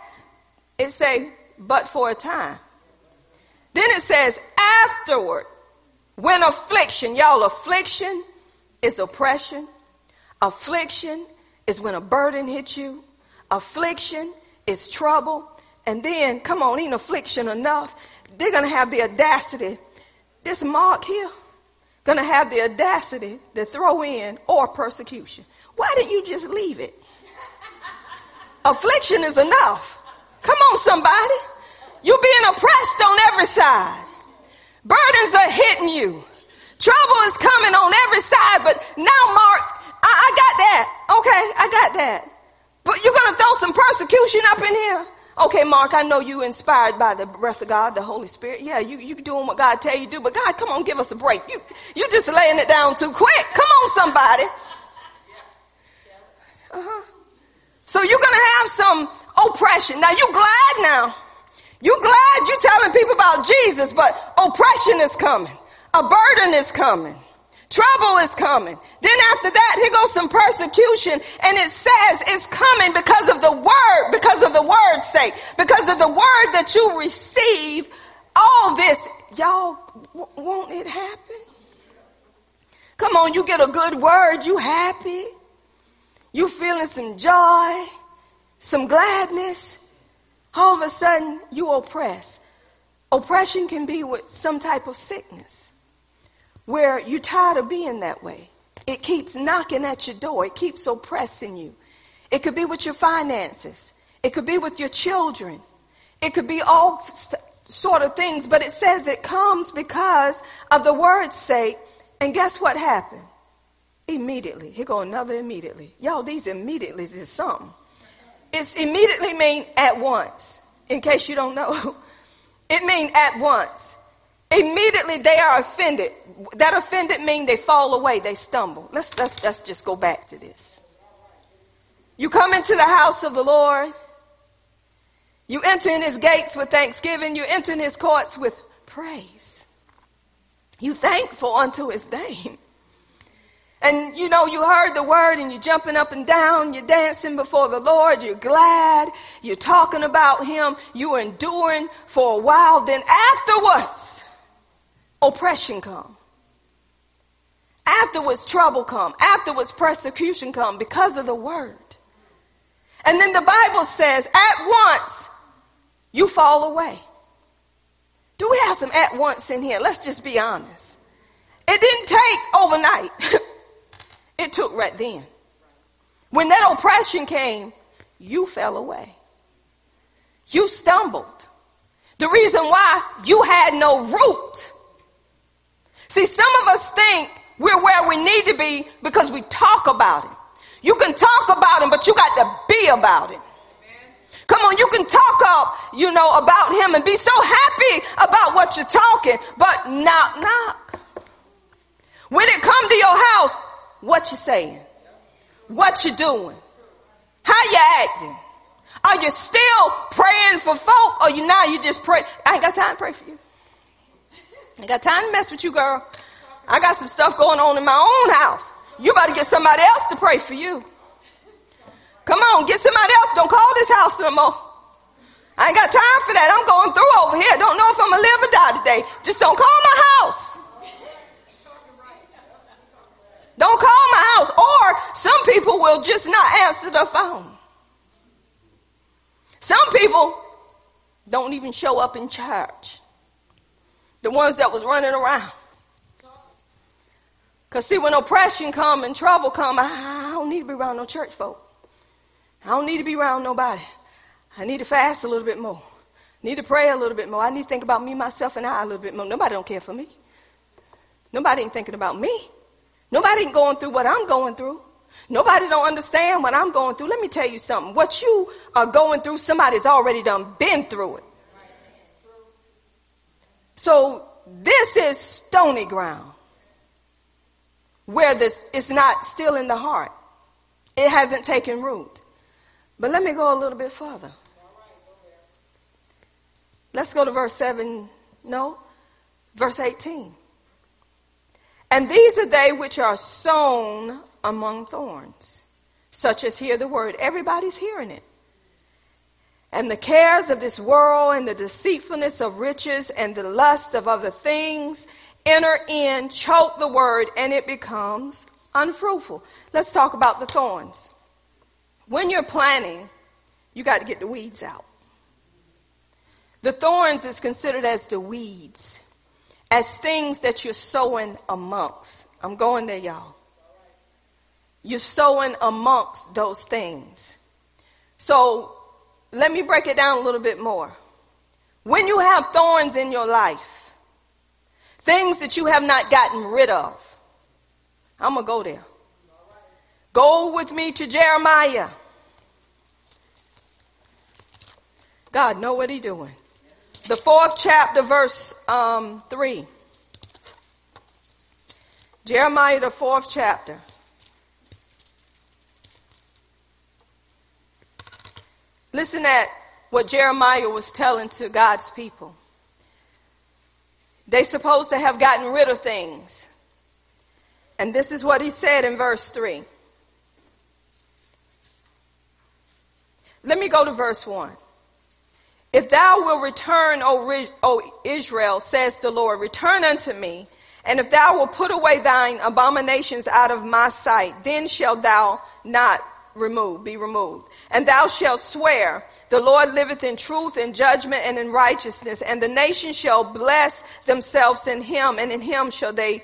It say, but for a time. Then it says, afterward, when affliction, y'all, affliction is oppression. Affliction is when a burden hits you. Affliction is trouble. And then, come on, ain't affliction enough? they're going to have the audacity, this mark here, going to have the audacity to throw in or persecution. Why didn't you just leave it? Affliction is enough. Come on, somebody. You're being oppressed on every side. Burdens are hitting you. Trouble is coming on every side, but now, Mark, I, I got that. Okay, I got that. But you're going to throw some persecution up in here? Okay, Mark, I know you inspired by the breath of God, the Holy Spirit. Yeah, you, you doing what God tell you to do, but God, come on, give us a break. You, you just laying it down too quick. Come on, somebody. Uh-huh. So you're gonna have some oppression. Now you glad now. You glad you're telling people about Jesus, but oppression is coming. A burden is coming. Trouble is coming. Then after that, here goes some persecution and it says it's coming because of the word, because of the word's sake, because of the word that you receive. All this, y'all, won't it happen? Come on, you get a good word, you happy. You feeling some joy, some gladness. All of a sudden, you oppress. Oppression can be with some type of sickness where you're tired of being that way. It keeps knocking at your door. It keeps oppressing you. It could be with your finances. It could be with your children. It could be all sort of things, but it says it comes because of the word's sake. And guess what happened? Immediately. Here go another immediately. Y'all, these immediately is something. It's immediately mean at once. In case you don't know. It mean at once. Immediately they are offended. That offended mean they fall away, they stumble. Let's, let's, let's just go back to this. You come into the house of the Lord. You enter in his gates with thanksgiving. You enter in his courts with praise. You thankful unto his name. And you know, you heard the word and you're jumping up and down, you're dancing before the Lord, you're glad, you're talking about him, you're enduring for a while. Then afterwards, oppression come. Afterwards, trouble come. Afterwards, persecution come because of the word. And then the Bible says, at once, you fall away. Do we have some at once in here? Let's just be honest. It didn't take overnight. it took right then. When that oppression came, you fell away. You stumbled. The reason why you had no root See, some of us think we're where we need to be because we talk about him. You can talk about him, but you got to be about him. Come on, you can talk up, you know, about him and be so happy about what you're talking, but knock, knock. When it come to your house, what you saying? What you doing? How you acting? Are you still praying for folk or you now you just pray? I ain't got time to pray for you. I got time to mess with you, girl. I got some stuff going on in my own house. You better get somebody else to pray for you. Come on, get somebody else. Don't call this house no more. I ain't got time for that. I'm going through over here. Don't know if I'm gonna live or die today. Just don't call my house. Don't call my house. Or some people will just not answer the phone. Some people don't even show up in church. The ones that was running around. Cause see, when oppression come and trouble come, I, don't need to be around no church folk. I don't need to be around nobody. I need to fast a little bit more. Need to pray a little bit more. I need to think about me, myself, and I a little bit more. Nobody don't care for me. Nobody ain't thinking about me. Nobody ain't going through what I'm going through. Nobody don't understand what I'm going through. Let me tell you something. What you are going through, somebody's already done been through it. So this is stony ground where this is not still in the heart. It hasn't taken root. But let me go a little bit further. Let's go to verse 7. No, verse 18. And these are they which are sown among thorns, such as hear the word. Everybody's hearing it and the cares of this world and the deceitfulness of riches and the lust of other things enter in, choke the word, and it becomes unfruitful. Let's talk about the thorns. When you're planting, you got to get the weeds out. The thorns is considered as the weeds, as things that you're sowing amongst. I'm going there, y'all. You're sowing amongst those things. So let me break it down a little bit more. When you have thorns in your life, things that you have not gotten rid of, I'm going to go there. Go with me to Jeremiah. God know what he doing. The fourth chapter, verse um, 3. Jeremiah, the fourth chapter. Listen at what Jeremiah was telling to God's people. They supposed to have gotten rid of things. And this is what he said in verse 3. Let me go to verse 1. If thou wilt return, o, Israel, says the Lord, return unto me, and if thou wilt put away thine abominations out of my sight, then shalt thou not remove, be removed. And thou shalt swear, the Lord liveth in truth and judgment and in righteousness, and the nations shall bless themselves in him, and in him shall they,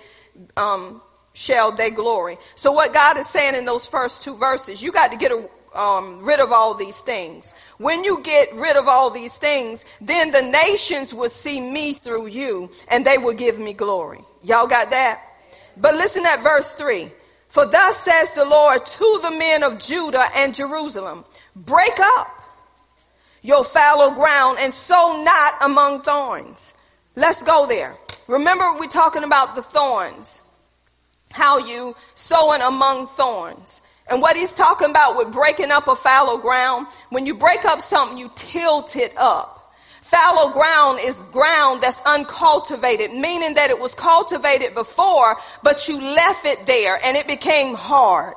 um, shall they glory. So what God is saying in those first two verses, you got to get a, um, rid of all these things. When you get rid of all these things, then the nations will see me through you and they will give me glory. Y'all got that? But listen at verse three. For thus says the Lord to the men of Judah and Jerusalem, break up your fallow ground and sow not among thorns. Let's go there. Remember we're talking about the thorns. How you sowing among thorns. And what he's talking about with breaking up a fallow ground, when you break up something, you tilt it up. Fallow ground is ground that's uncultivated, meaning that it was cultivated before, but you left it there and it became hard.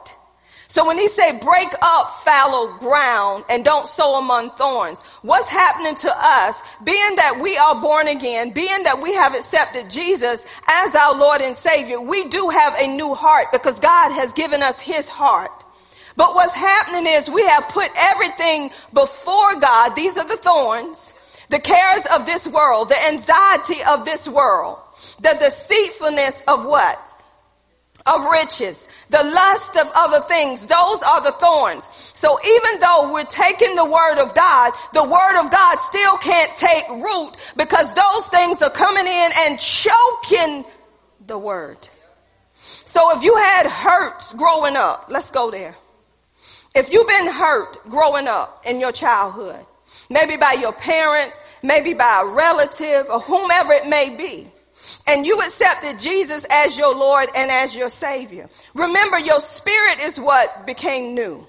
So when he say break up fallow ground and don't sow among thorns, what's happening to us, being that we are born again, being that we have accepted Jesus as our Lord and Savior, we do have a new heart because God has given us his heart. But what's happening is we have put everything before God. These are the thorns, the cares of this world, the anxiety of this world, the deceitfulness of what? Of riches, the lust of other things. Those are the thorns. So even though we're taking the word of God, the word of God still can't take root because those things are coming in and choking the word. So if you had hurts growing up, let's go there. If you've been hurt growing up in your childhood, maybe by your parents, maybe by a relative or whomever it may be, and you accepted Jesus as your Lord and as your Savior, remember your spirit is what became new.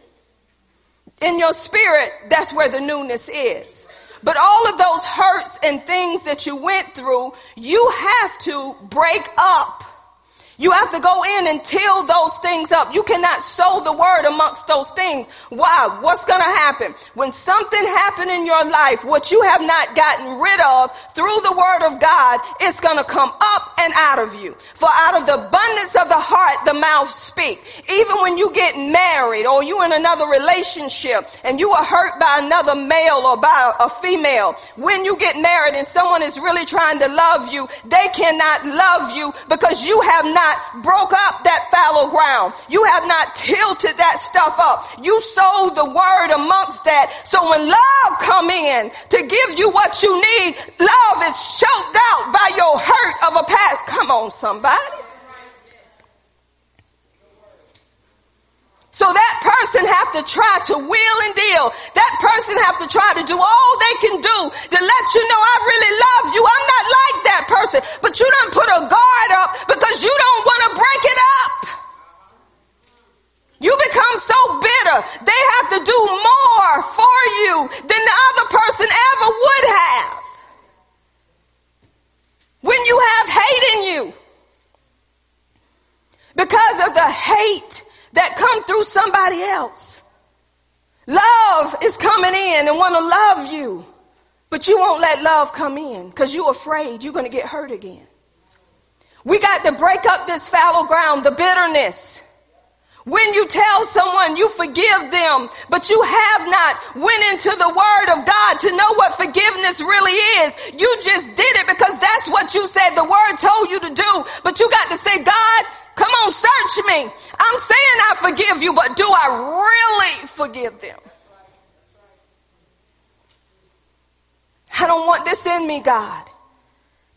In your spirit, that's where the newness is. But all of those hurts and things that you went through, you have to break up you have to go in and till those things up. You cannot sow the word amongst those things. Why? What's going to happen? When something happened in your life, what you have not gotten rid of through the word of God, it's going to come up and out of you. For out of the abundance of the heart, the mouth speak. Even when you get married or you in another relationship and you are hurt by another male or by a female, when you get married and someone is really trying to love you, they cannot love you because you have not not broke up that fallow ground. You have not tilted that stuff up. You sowed the word amongst that. So when love come in to give you what you need, love is choked out by your hurt of a past. Come on, somebody. So that person have to try to wheel and deal. That person have to try to do all they can do to let you know I really love you. I'm not like that person. But you don't put a guard up because you don't want to break it up. You become so bitter. They have to do more for you than the other person ever would have. When you have hate in you. Because of the hate that come through somebody else. Love is coming in and want to love you, but you won't let love come in because you're afraid you're going to get hurt again. We got to break up this fallow ground, the bitterness. When you tell someone you forgive them, but you have not went into the word of God to know what forgiveness really is. You just did it because that's what you said the word told you to do. But you got to say, God, come on, search me. I'm saying I forgive you, but do I really forgive them? I don't want this in me, God.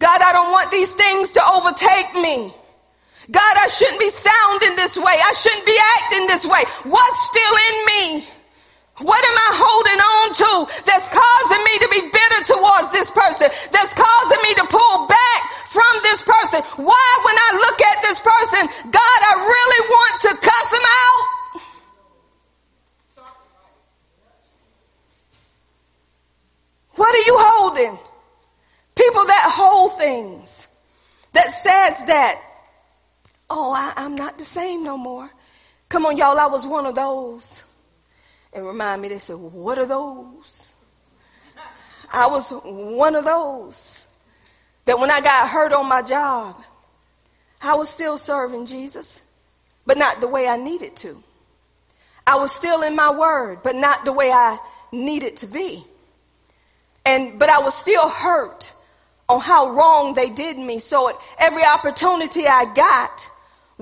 God, I don't want these things to overtake me. God, I shouldn't be sounding this way. I shouldn't be acting this way. What's still in me? What am I holding on to that's causing me to be bitter towards this person? That's causing me to pull back from this person? Why when I look at this person, God, I really want to cuss him out? What are you holding? People that hold things, that says that, oh, I, I'm not the same no more. Come on, y'all, I was one of those. And remind me, they said, what are those? I was one of those that when I got hurt on my job, I was still serving Jesus, but not the way I needed to. I was still in my word, but not the way I needed to be. And, but I was still hurt on how wrong they did me. So at every opportunity I got,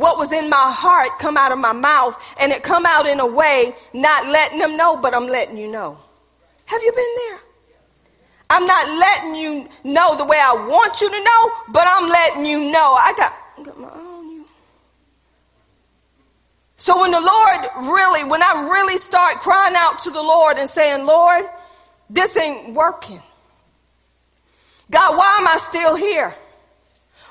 what was in my heart come out of my mouth and it come out in a way not letting them know, but I'm letting you know. Have you been there? I'm not letting you know the way I want you to know, but I'm letting you know. I got, I got my on you. So when the Lord really, when I really start crying out to the Lord and saying, Lord, this ain't working. God, why am I still here?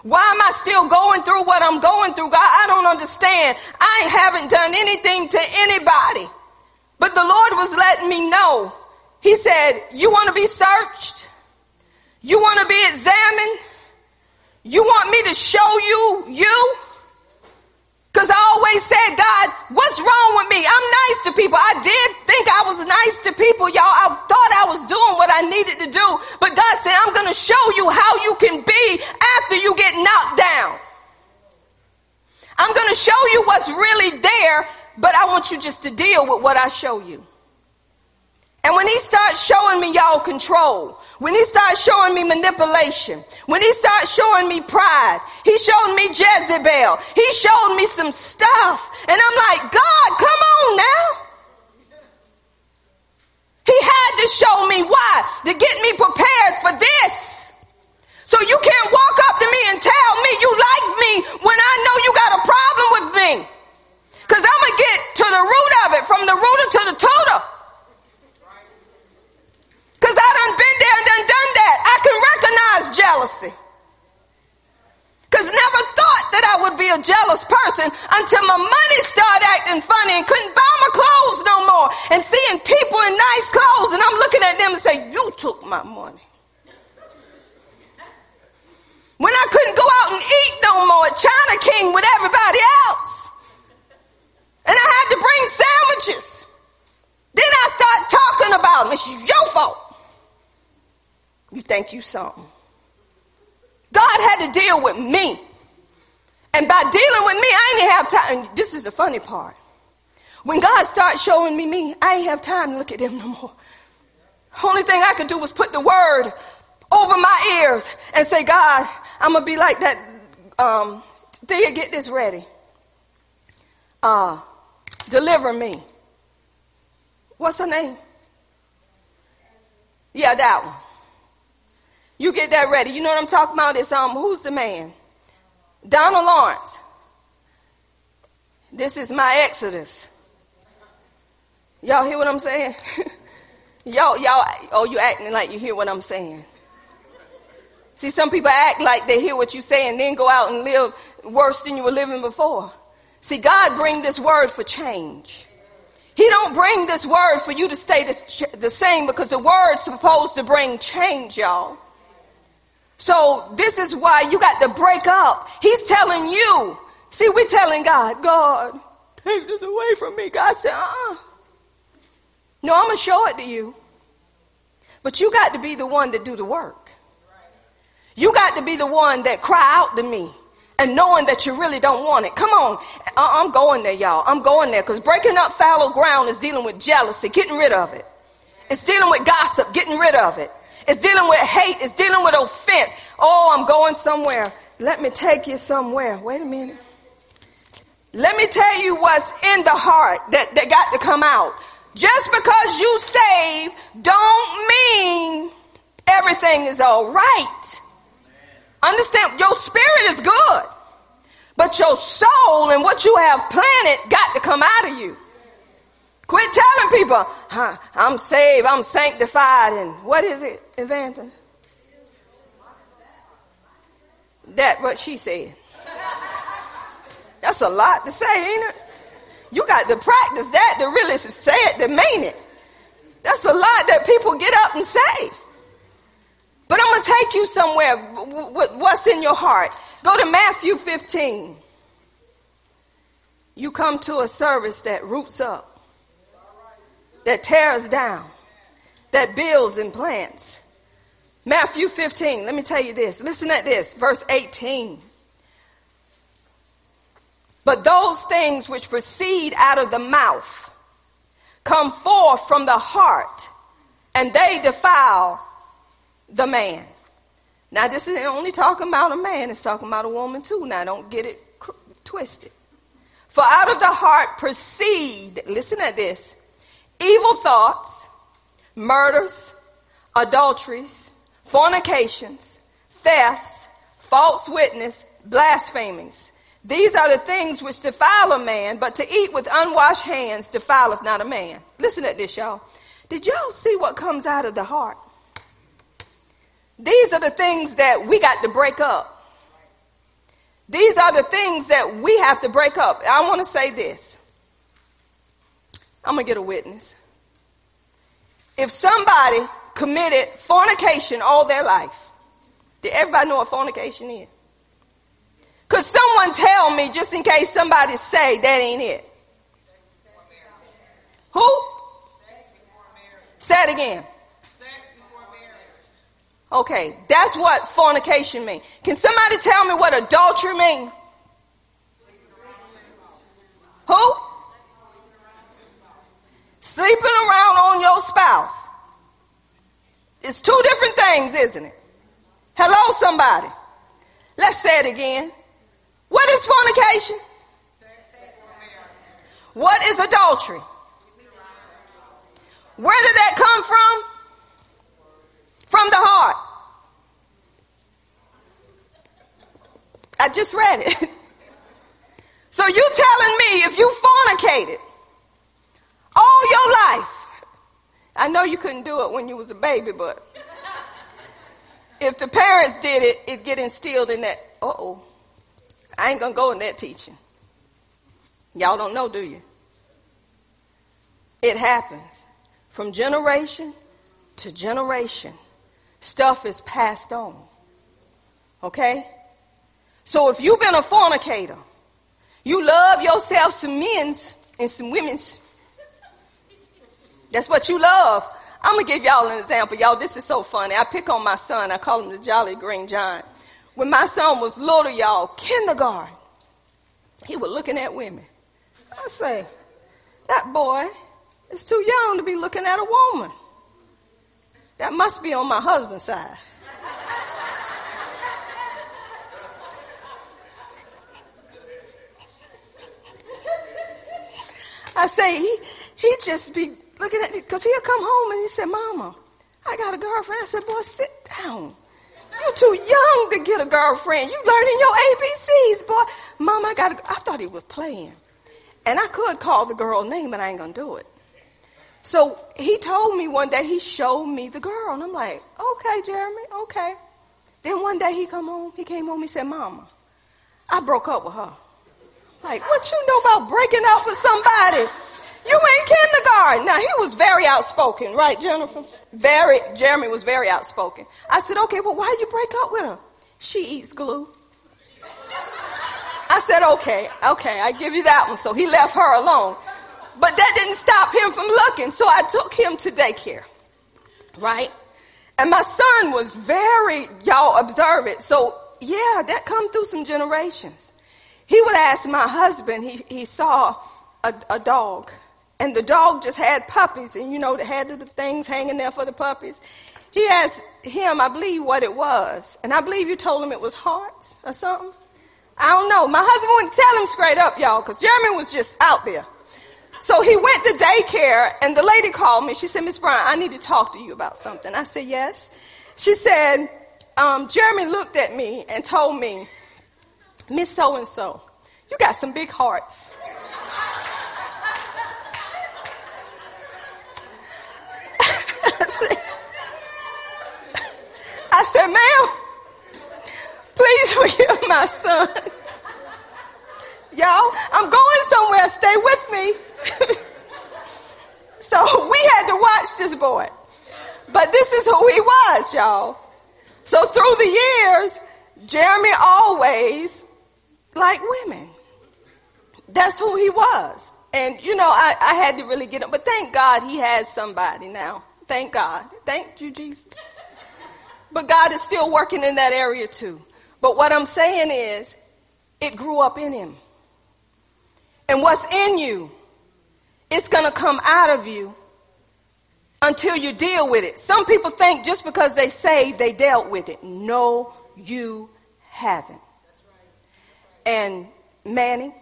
Why am I still going through what I'm going through? God, I don't understand. I haven't done anything to anybody. But the Lord was letting me know. He said, you want to be searched? You want to be examined? You want me to show you you? Cause I always said, God, what's wrong with me? I'm nice to people. I did think I was nice to people, y'all. I thought I was doing what I needed to do. But God said, I'm gonna show you how you can be after you get knocked down. I'm gonna show you what's really there, but I want you just to deal with what I show you. And when he starts showing me y'all control, when he starts showing me manipulation, when he starts showing me pride, he showed me Jezebel, he showed me some stuff. And I'm like, God, come on now. He had to show me why? To get me prepared for this. So you can't walk up to me and tell me you like me when I know you got a problem with me. Cause I'm gonna get to the root of it, from the rooter to the tutor. Cause I done been there and done done that. I can recognize jealousy. Cause never thought that I would be a jealous person until my money started acting funny and couldn't buy my clothes no more. And seeing people in nice clothes and I'm looking at them and say, you took my money. When I couldn't go out and eat no more at China King with everybody else. And I had to bring sandwiches. Then I start talking about them. It's your fault. You think you something. God had to deal with me. And by dealing with me, I didn't have time. This is the funny part. When God starts showing me me, I ain't have time to look at them no more. Only thing I could do was put the word over my ears and say, God, I'm gonna be like that. Um, Thea, get this ready. Uh, deliver me. What's her name? Yeah, that one. You get that ready. You know what I'm talking about? It's um, who's the man? Donald Lawrence. This is my Exodus. Y'all hear what I'm saying? y'all, y'all, oh, you acting like you hear what I'm saying. See, some people act like they hear what you say and then go out and live worse than you were living before. See, God bring this word for change. He don't bring this word for you to stay the, the same because the word's supposed to bring change, y'all. So this is why you got to break up. He's telling you. See, we're telling God, God, take this away from me. God said, uh-uh. No, I'm going to show it to you. But you got to be the one to do the work. You got to be the one that cry out to me and knowing that you really don't want it. Come on. Uh, I'm going there, y'all. I'm going there because breaking up fallow ground is dealing with jealousy, getting rid of it. It's dealing with gossip, getting rid of it. It's dealing with hate. It's dealing with offense. Oh, I'm going somewhere. Let me take you somewhere. Wait a minute. Let me tell you what's in the heart that, that got to come out. Just because you save don't mean everything is all right. Understand, your spirit is good. But your soul and what you have planted got to come out of you. Quit telling people, huh, I'm saved, I'm sanctified, and what is it, Evangelist? That what she said. That's a lot to say, ain't it? You got to practice that to really say it, to mean it. That's a lot that people get up and say. But I'm going to take you somewhere. with What's in your heart? Go to Matthew 15. You come to a service that roots up, that tears down, that builds and plants. Matthew 15, let me tell you this. Listen at this, verse 18. But those things which proceed out of the mouth come forth from the heart, and they defile the man. Now, this isn't only talking about a man, it's talking about a woman too. Now, don't get it twisted. For out of the heart proceed, listen at this, evil thoughts, murders, adulteries, fornications, thefts, false witness, blasphemings. These are the things which defile a man, but to eat with unwashed hands defileth not a man. Listen at this, y'all. Did y'all see what comes out of the heart? These are the things that we got to break up. These are the things that we have to break up. I want to say this. I'm going to get a witness. If somebody committed fornication all their life, did everybody know what fornication is? Could someone tell me, just in case somebody say that ain't it? Who? Say it again. Okay, that's what fornication means. Can somebody tell me what adultery means? Who? Sleeping around on your spouse. It's two different things, isn't it? Hello, somebody. Let's say it again. What is fornication? What is adultery? Where did that come from? From the heart. I just read it. so you telling me if you fornicated all your life, I know you couldn't do it when you was a baby, but if the parents did it, it get instilled in that, uh-oh, I ain't gonna go in that teaching. Y'all don't know, do you? It happens from generation to generation. Stuff is passed on. Okay? So if you've been a fornicator, you love yourself some men's and some women's. That's what you love. I'm gonna give y'all an example. Y'all, this is so funny. I pick on my son. I call him the Jolly Green Giant. When my son was little, y'all, kindergarten, he was looking at women. I say, that boy is too young to be looking at a woman. That must be on my husband's side. I say, he, he just be looking at these, because he'll come home and he said, Mama, I got a girlfriend. I said, Boy, sit down. You're too young to get a girlfriend. You learning your ABCs, boy. Mom, I got. I thought he was playing, and I could call the girl name, but I ain't gonna do it. So he told me one day he showed me the girl, and I'm like, okay, Jeremy, okay. Then one day he come home. He came home. He said, Mama, I broke up with her. Like, what you know about breaking up with somebody? You in kindergarten. Now he was very outspoken, right, Jennifer? Very, Jeremy was very outspoken. I said, okay, well, why'd you break up with her? She eats glue. I said, okay, okay, I give you that one. So he left her alone. But that didn't stop him from looking. So I took him to daycare. Right? And my son was very, y'all observe it. So yeah, that come through some generations. He would ask my husband, he, he saw a, a dog and the dog just had puppies, and you know, they had the things hanging there for the puppies. he asked him, I believe, what it was. And I believe you told him it was hearts or something. I don't know. My husband wouldn't tell him straight up, y'all, because Jeremy was just out there. So he went to daycare, and the lady called me. She said, Miss Brown, I need to talk to you about something. I said, yes. She said, um, Jeremy looked at me and told me, Miss So and so, you got some big hearts. I said, ma'am, please forgive my son. Y'all, I'm going somewhere. Stay with me. so we had to watch this boy. But this is who he was, y'all. So through the years, Jeremy always liked women. That's who he was. And you know, I, I had to really get him, but thank God he has somebody now. Thank God. Thank you, Jesus. But God is still working in that area too. But what I'm saying is, it grew up in him. And what's in you, it's gonna come out of you until you deal with it. Some people think just because they saved, they dealt with it. No, you haven't. And Manny,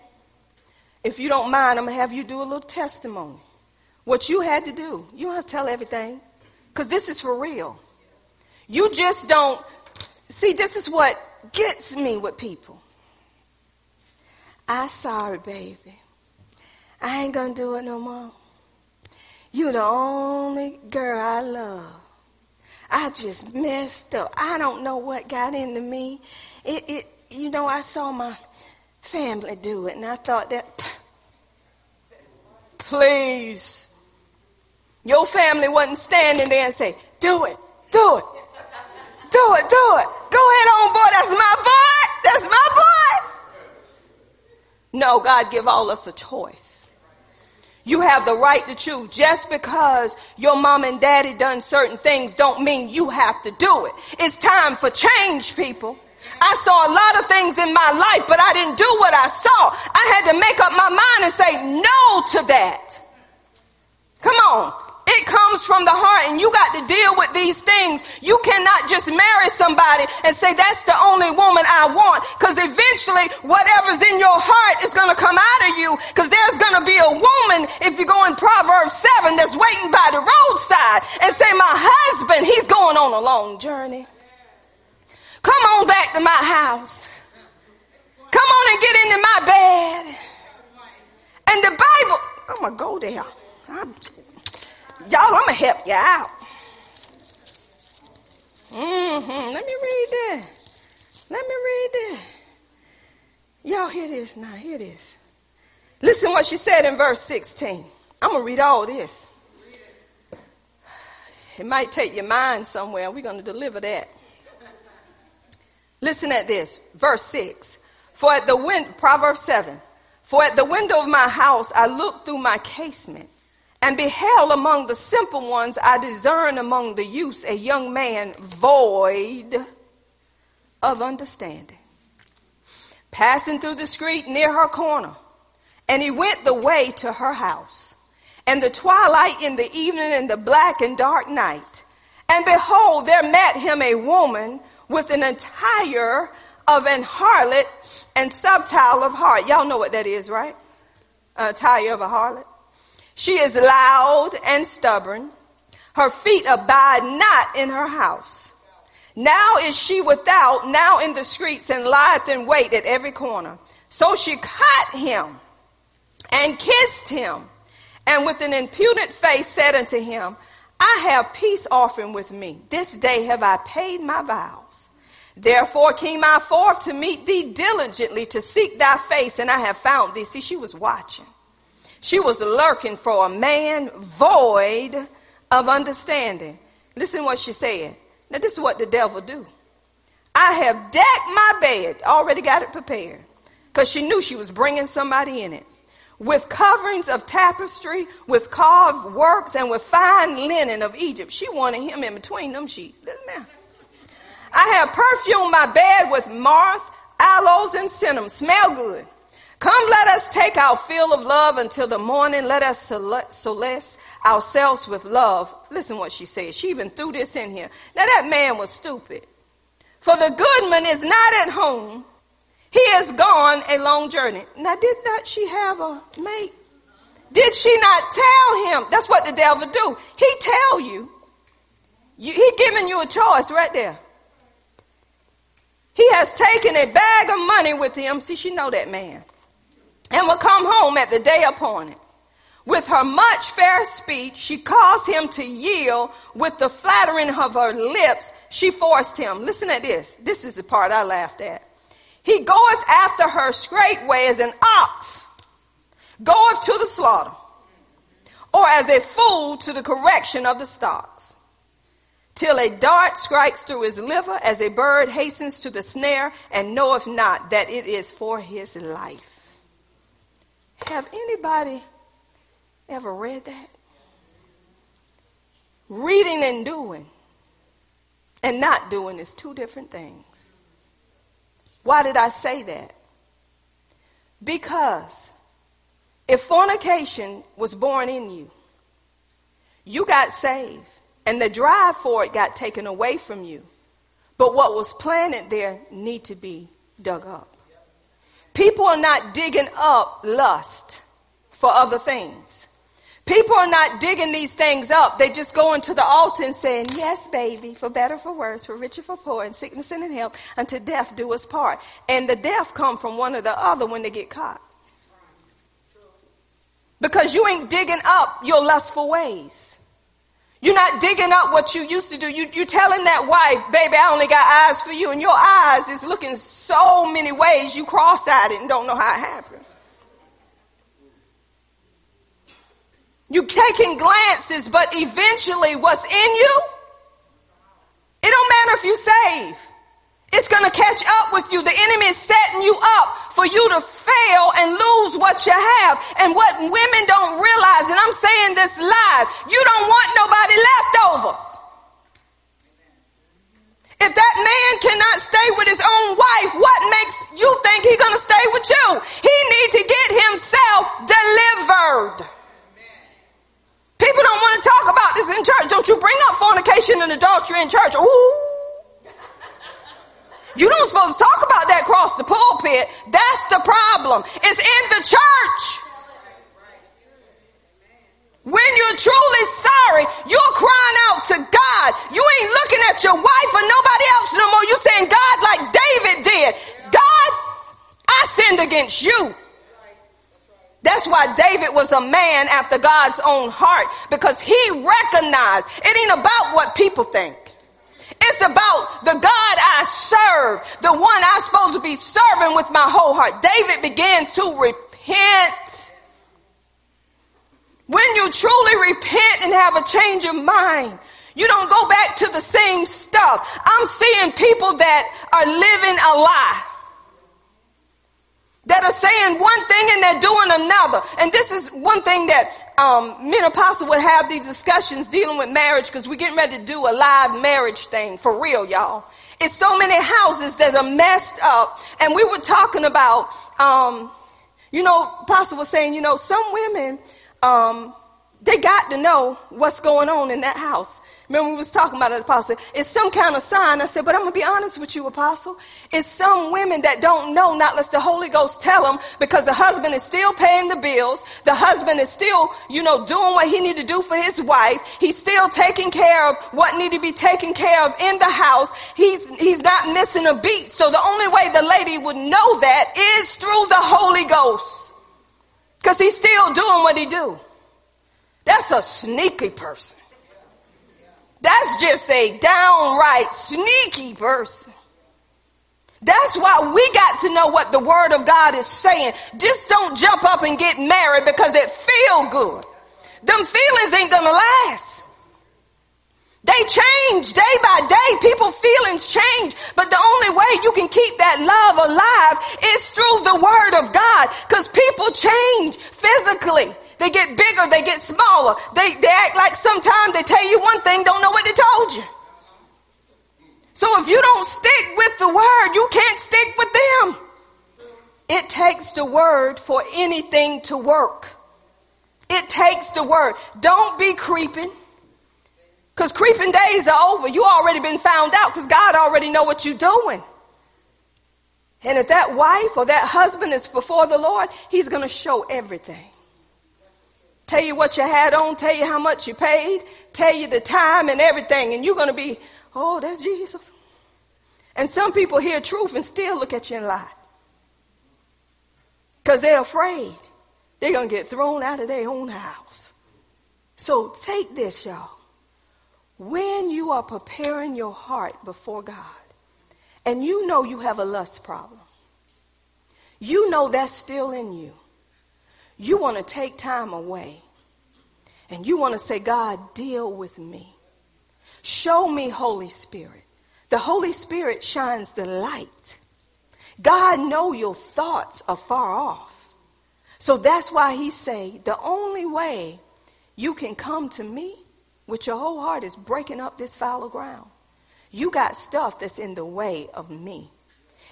if you don't mind, I'm gonna have you do a little testimony. What you had to do. You don't have to tell everything. Because this is for real. You just don't see this is what gets me with people. I sorry, baby. I ain't gonna do it no more. You're the only girl I love. I just messed up. I don't know what got into me. It, it, you know, I saw my family do it, and I thought that, please, your family wasn't standing there and say, do it, do it, do it, do it. Go ahead on, boy. That's my boy. That's my boy. No, God give all us a choice. You have the right to choose. Just because your mom and daddy done certain things don't mean you have to do it. It's time for change, people. I saw a lot of things in my life, but I didn't do what I saw. I had to make up my mind and say no to that. Come on. It comes from the heart and you got to deal with these things. You cannot just marry somebody and say that's the only woman I want because eventually whatever's in your heart is going to come out of you because there's going to be a woman if you go in Proverbs 7 that's waiting by the roadside and say my husband, he's going on a long journey. Come on back to my house. Come on and get into my bed. And the Bible, I'm going to go there. I'm, Y'all, I'm going to help you out. Mm-hmm. Let me read this. Let me read this. Y'all hear this now. Hear this. Listen what she said in verse 16. I'm going to read all this. It might take your mind somewhere. We're going to deliver that. Listen at this. Verse 6. For at the window, Proverbs 7. For at the window of my house I looked through my casement and beheld among the simple ones, I discern among the youths a young man void of understanding. Passing through the street near her corner, and he went the way to her house. And the twilight in the evening and the black and dark night. And behold, there met him a woman with an attire of an harlot and subtile of heart. Y'all know what that is, right? An attire of a harlot. She is loud and stubborn. Her feet abide not in her house. Now is she without, now in the streets, and lieth in wait at every corner. So she caught him and kissed him, and with an impudent face said unto him, I have peace offering with me. This day have I paid my vows. Therefore came I forth to meet thee diligently to seek thy face, and I have found thee. See, she was watching. She was lurking for a man void of understanding. Listen what she said. Now this is what the devil do. I have decked my bed, already got it prepared, because she knew she was bringing somebody in it. With coverings of tapestry, with carved works, and with fine linen of Egypt. She wanted him in between them sheets. Listen now. I have perfumed my bed with myrrh, aloes, and cinnamon. Smell good. Come, let us take our fill of love until the morning. Let us solace ourselves with love. Listen what she said. She even threw this in here. Now that man was stupid. For the goodman is not at home. He has gone a long journey. Now did not she have a mate? Did she not tell him? That's what the devil do. He tell you. you he giving you a choice right there. He has taken a bag of money with him. See, she know that man and will come home at the day appointed. With her much fair speech, she caused him to yield. With the flattering of her lips, she forced him. Listen to this. This is the part I laughed at. He goeth after her straightway as an ox goeth to the slaughter, or as a fool to the correction of the stocks, till a dart strikes through his liver, as a bird hastens to the snare, and knoweth not that it is for his life. Have anybody ever read that? Reading and doing and not doing is two different things. Why did I say that? Because if fornication was born in you, you got saved and the drive for it got taken away from you. But what was planted there need to be dug up. People are not digging up lust for other things. People are not digging these things up. They just go into the altar and saying, yes, baby, for better, for worse, for richer, for poor, in sickness and in health, until death do us part. And the death come from one or the other when they get caught. Because you ain't digging up your lustful ways. You're not digging up what you used to do. You, you're telling that wife, baby, I only got eyes for you. And your eyes is looking so many ways you cross-eyed it and don't know how it happened. You taking glances, but eventually what's in you, it don't matter if you save. It's going to catch up with you. The enemy is setting you up for you to fail and lose what you have. And what women don't realize, and I'm saying this live, you don't want nobody leftovers. If that man cannot stay with his own wife, what makes you think he's going to stay with you? He need to get himself delivered. People don't want to talk about this in church. Don't you bring up fornication and adultery in church. Ooh. You don't supposed to talk about that across the pulpit. That's the problem. It's in the church. When you're truly sorry, you're crying out to God. You ain't looking at your wife or nobody else no more. You saying God like David did. God, I sinned against you. That's why David was a man after God's own heart because he recognized it ain't about what people think. It's about the God I serve, the one I'm supposed to be serving with my whole heart. David began to repent. When you truly repent and have a change of mind, you don't go back to the same stuff. I'm seeing people that are living a lie that are saying one thing and they're doing another. And this is one thing that um, me and Apostle would have these discussions dealing with marriage because we're getting ready to do a live marriage thing for real, y'all. It's so many houses that are messed up. And we were talking about, um, you know, Apostle was saying, you know, some women, um, they got to know what's going on in that house. Remember we was talking about it, Apostle. It's some kind of sign. I said, but I'm going to be honest with you, Apostle. It's some women that don't know, not unless the Holy Ghost tell them, because the husband is still paying the bills. The husband is still, you know, doing what he need to do for his wife. He's still taking care of what need to be taken care of in the house. He's, he's not missing a beat. So the only way the lady would know that is through the Holy Ghost. Cause he's still doing what he do. That's a sneaky person. That's just a downright sneaky person. That's why we got to know what the word of God is saying. Just don't jump up and get married because it feel good. Them feelings ain't gonna last. They change day by day. People feelings change. But the only way you can keep that love alive is through the word of God. Cause people change physically. They get bigger, they get smaller. They, they act like sometimes they tell you one thing, don't know what they told you. So if you don't stick with the word, you can't stick with them. It takes the word for anything to work. It takes the word. Don't be creeping. Cause creeping days are over. You already been found out because God already know what you're doing. And if that wife or that husband is before the Lord, he's going to show everything. Tell you what you had on, tell you how much you paid, tell you the time and everything. And you're going to be, oh, that's Jesus. And some people hear truth and still look at you and lie. Because they're afraid they're going to get thrown out of their own house. So take this, y'all. When you are preparing your heart before God, and you know you have a lust problem, you know that's still in you. You want to take time away and you want to say, God, deal with me. Show me, Holy Spirit. The Holy Spirit shines the light. God know your thoughts are far off. So that's why he say, the only way you can come to me with your whole heart is breaking up this fallow ground. You got stuff that's in the way of me.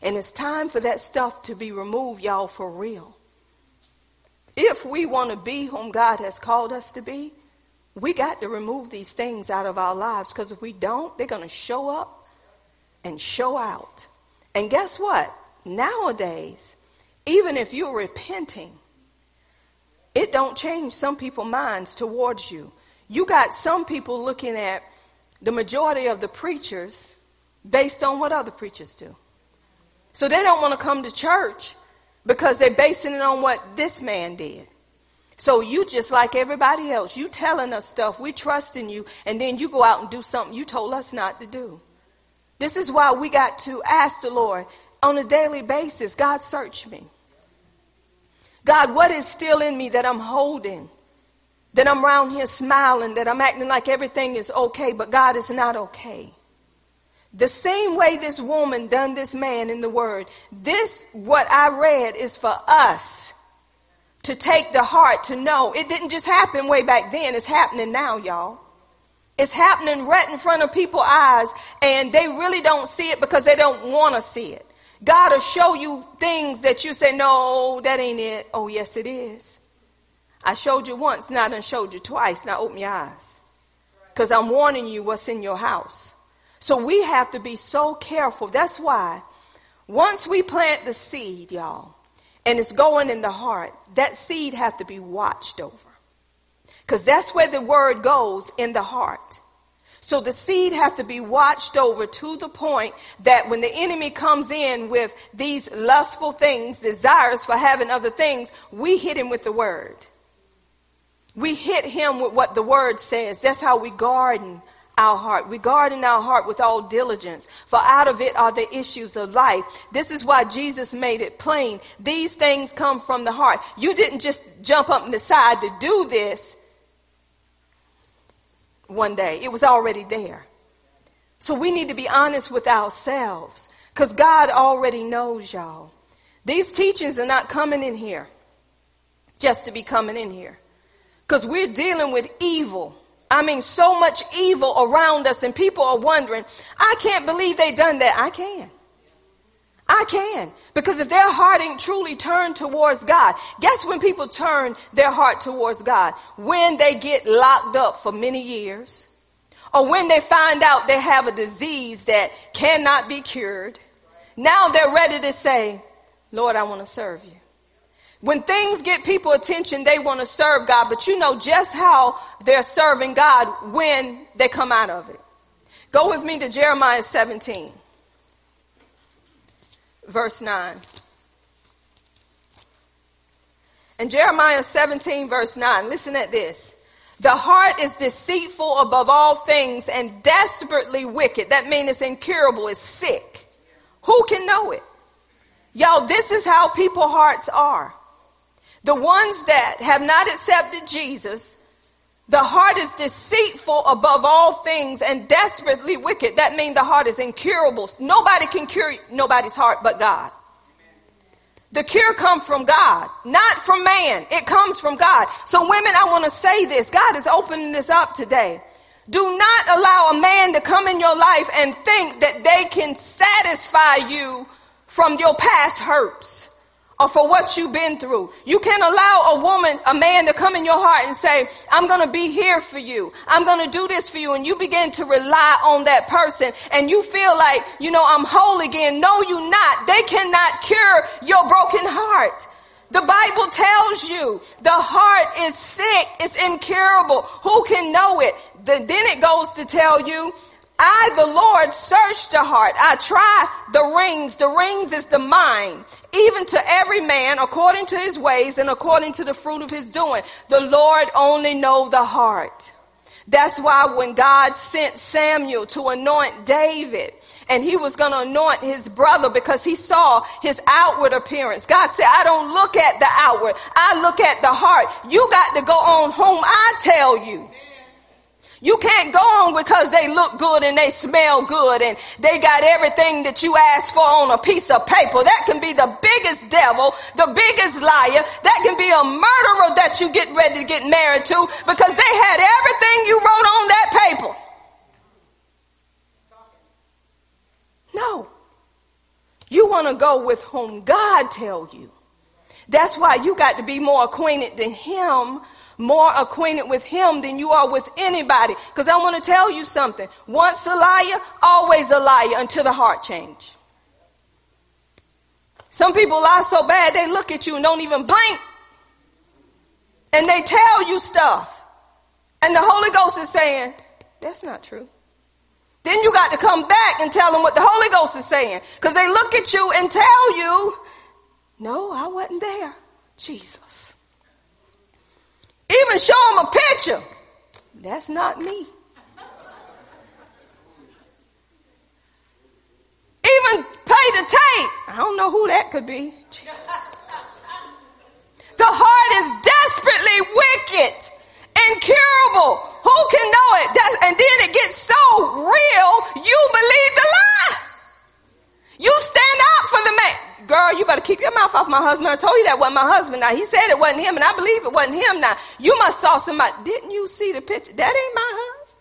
And it's time for that stuff to be removed, y'all, for real. If we want to be whom God has called us to be, we got to remove these things out of our lives because if we don't, they're going to show up and show out. And guess what? Nowadays, even if you're repenting, it don't change some people's minds towards you. You got some people looking at the majority of the preachers based on what other preachers do. So they don't want to come to church because they're basing it on what this man did. So you just like everybody else, you telling us stuff, we trust in you, and then you go out and do something you told us not to do. This is why we got to ask the Lord on a daily basis, God search me. God, what is still in me that I'm holding? That I'm around here smiling, that I'm acting like everything is okay, but God is not okay. The same way this woman done this man in the word, this, what I read is for us to take the heart to know. It didn't just happen way back then, it's happening now, y'all. It's happening right in front of people's eyes and they really don't see it because they don't want to see it. God will show you things that you say, no, that ain't it. Oh, yes, it is. I showed you once, now I done showed you twice. Now open your eyes. Cause I'm warning you what's in your house. So we have to be so careful. That's why once we plant the seed, y'all, and it's going in the heart, that seed have to be watched over. Cause that's where the word goes in the heart. So the seed have to be watched over to the point that when the enemy comes in with these lustful things, desires for having other things, we hit him with the word. We hit him with what the word says. That's how we garden our heart. We garden our heart with all diligence, for out of it are the issues of life. This is why Jesus made it plain. These things come from the heart. You didn't just jump up and decide to do this one day. It was already there. So we need to be honest with ourselves, because God already knows y'all. These teachings are not coming in here just to be coming in here. Because we're dealing with evil. I mean, so much evil around us and people are wondering, I can't believe they done that. I can. I can. Because if their heart ain't truly turned towards God, guess when people turn their heart towards God? When they get locked up for many years. Or when they find out they have a disease that cannot be cured. Now they're ready to say, Lord, I want to serve you. When things get people attention, they want to serve God, but you know just how they're serving God when they come out of it. Go with me to Jeremiah 17, verse 9. In Jeremiah 17, verse 9, listen at this. The heart is deceitful above all things and desperately wicked. That means it's incurable, it's sick. Who can know it? Y'all, this is how people hearts are. The ones that have not accepted Jesus, the heart is deceitful above all things and desperately wicked. That means the heart is incurable. Nobody can cure nobody's heart but God. The cure comes from God, not from man. It comes from God. So women, I want to say this. God is opening this up today. Do not allow a man to come in your life and think that they can satisfy you from your past hurts or for what you've been through. You can't allow a woman, a man to come in your heart and say, I'm going to be here for you. I'm going to do this for you. And you begin to rely on that person and you feel like, you know, I'm whole again. No, you not. They cannot cure your broken heart. The Bible tells you the heart is sick. It's incurable. Who can know it? then it goes to tell you I, the Lord, search the heart. I try the rings. The rings is the mind. Even to every man according to his ways and according to the fruit of his doing. The Lord only know the heart. That's why when God sent Samuel to anoint David, and he was going to anoint his brother because he saw his outward appearance. God said, I don't look at the outward. I look at the heart. You got to go on whom I tell you. You can't go on because they look good and they smell good and they got everything that you asked for on a piece of paper. That can be the biggest devil, the biggest liar. That can be a murderer that you get ready to get married to because they had everything you wrote on that paper. No. You want to go with whom God tell you. That's why you got to be more acquainted than him more acquainted with him than you are with anybody. Because I want to tell you something. Once a liar, always a liar until the heart change. Some people lie so bad they look at you and don't even blink. And they tell you stuff. And the Holy Ghost is saying, that's not true. Then you got to come back and tell them what the Holy Ghost is saying. Because they look at you and tell you, no, I wasn't there. Jesus. Even show them a picture. That's not me. Even pay the tape. I don't know who that could be. The heart is desperately wicked, incurable. Who can know it? That's, and then it gets so real, you believe the lie. You stand up for the man girl, you better keep your mouth off my husband. I told you that wasn't my husband. Now he said it wasn't him, and I believe it wasn't him. Now you must saw somebody. Didn't you see the picture? That ain't my husband.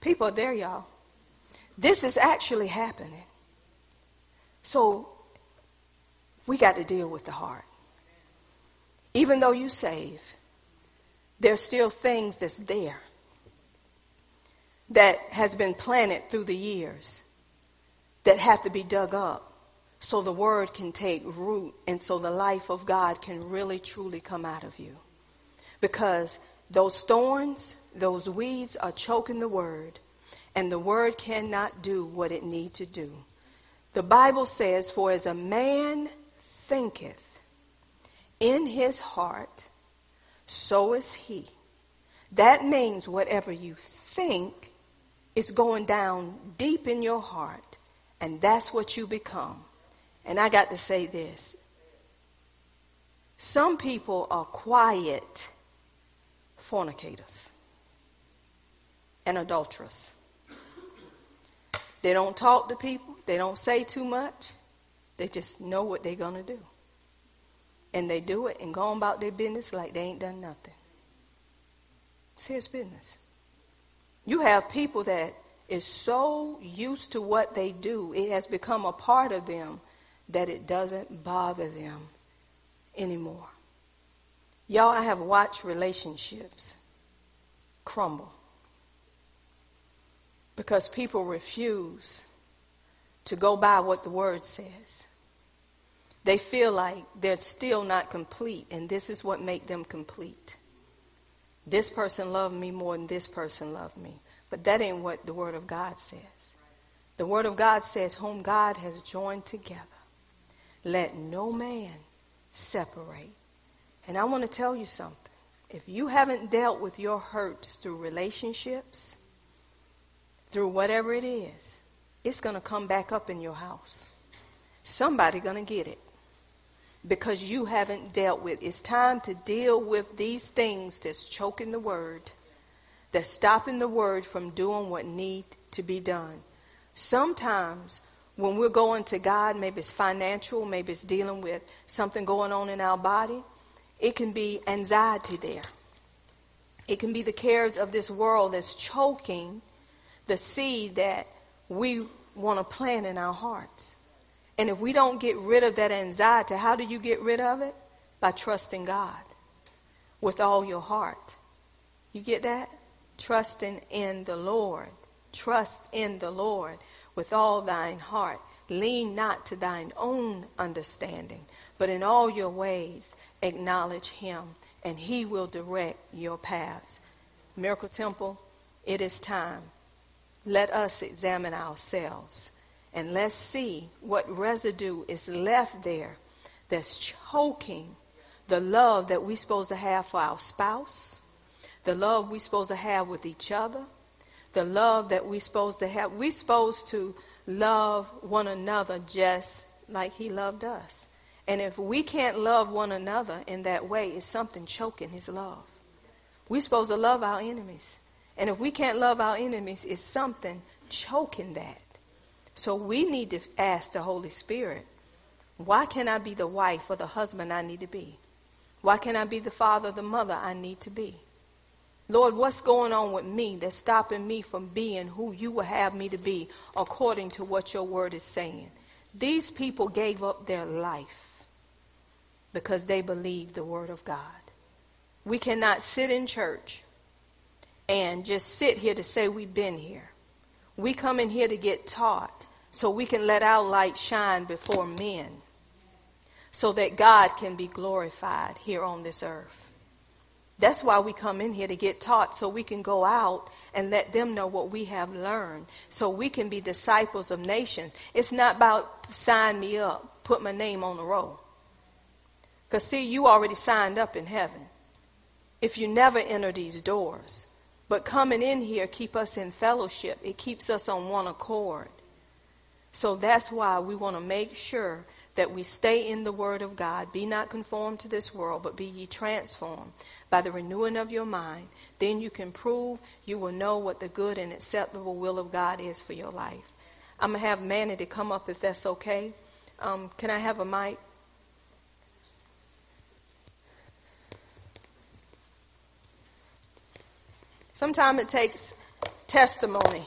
People are there, y'all. This is actually happening. So we got to deal with the heart. Even though you save, there's still things that's there that has been planted through the years that have to be dug up so the word can take root and so the life of God can really truly come out of you. Because those thorns, those weeds are choking the word and the word cannot do what it need to do. The Bible says, for as a man thinketh in his heart, so is he. That means whatever you think is going down deep in your heart and that's what you become. And I got to say this. Some people are quiet fornicators and adulterers. They don't talk to people. They don't say too much. They just know what they're going to do. And they do it and go on about their business like they ain't done nothing. Serious business. You have people that is so used to what they do, it has become a part of them that it doesn't bother them anymore. Y'all, I have watched relationships crumble because people refuse to go by what the word says. They feel like they're still not complete, and this is what make them complete. This person loved me more than this person loved me. But that ain't what the Word of God says. The Word of God says, Whom God has joined together, let no man separate. And I want to tell you something. If you haven't dealt with your hurts through relationships, through whatever it is, it's going to come back up in your house. Somebody going to get it because you haven't dealt with. It's time to deal with these things that's choking the word that's stopping the word from doing what need to be done. Sometimes when we're going to God, maybe it's financial, maybe it's dealing with something going on in our body, it can be anxiety there. It can be the cares of this world that's choking the seed that we want to plant in our hearts. And if we don't get rid of that anxiety, how do you get rid of it? By trusting God with all your heart. You get that? Trusting in the Lord. Trust in the Lord with all thine heart. Lean not to thine own understanding, but in all your ways acknowledge him, and he will direct your paths. Miracle Temple, it is time. Let us examine ourselves and let's see what residue is left there that's choking the love that we're supposed to have for our spouse, the love we're supposed to have with each other, the love that we're supposed to have. We're supposed to love one another just like he loved us. And if we can't love one another in that way, it's something choking his love. We're supposed to love our enemies. And if we can't love our enemies, it's something choking that. So we need to ask the Holy Spirit, why can't I be the wife or the husband I need to be? Why can't I be the father the mother I need to be? Lord, what's going on with me that's stopping me from being who you will have me to be according to what your word is saying? These people gave up their life because they believed the word of God. We cannot sit in church and just sit here to say we've been here. We come in here to get taught so we can let our light shine before men so that God can be glorified here on this earth. That's why we come in here to get taught so we can go out and let them know what we have learned so we can be disciples of nations. It's not about sign me up, put my name on the roll. Because see, you already signed up in heaven. If you never enter these doors, but coming in here keep us in fellowship. It keeps us on one accord. So that's why we want to make sure that we stay in the Word of God. Be not conformed to this world, but be ye transformed by the renewing of your mind. Then you can prove, you will know what the good and acceptable will of God is for your life. I'm going to have Manny to come up if that's okay. Um, can I have a mic? Sometimes it takes testimony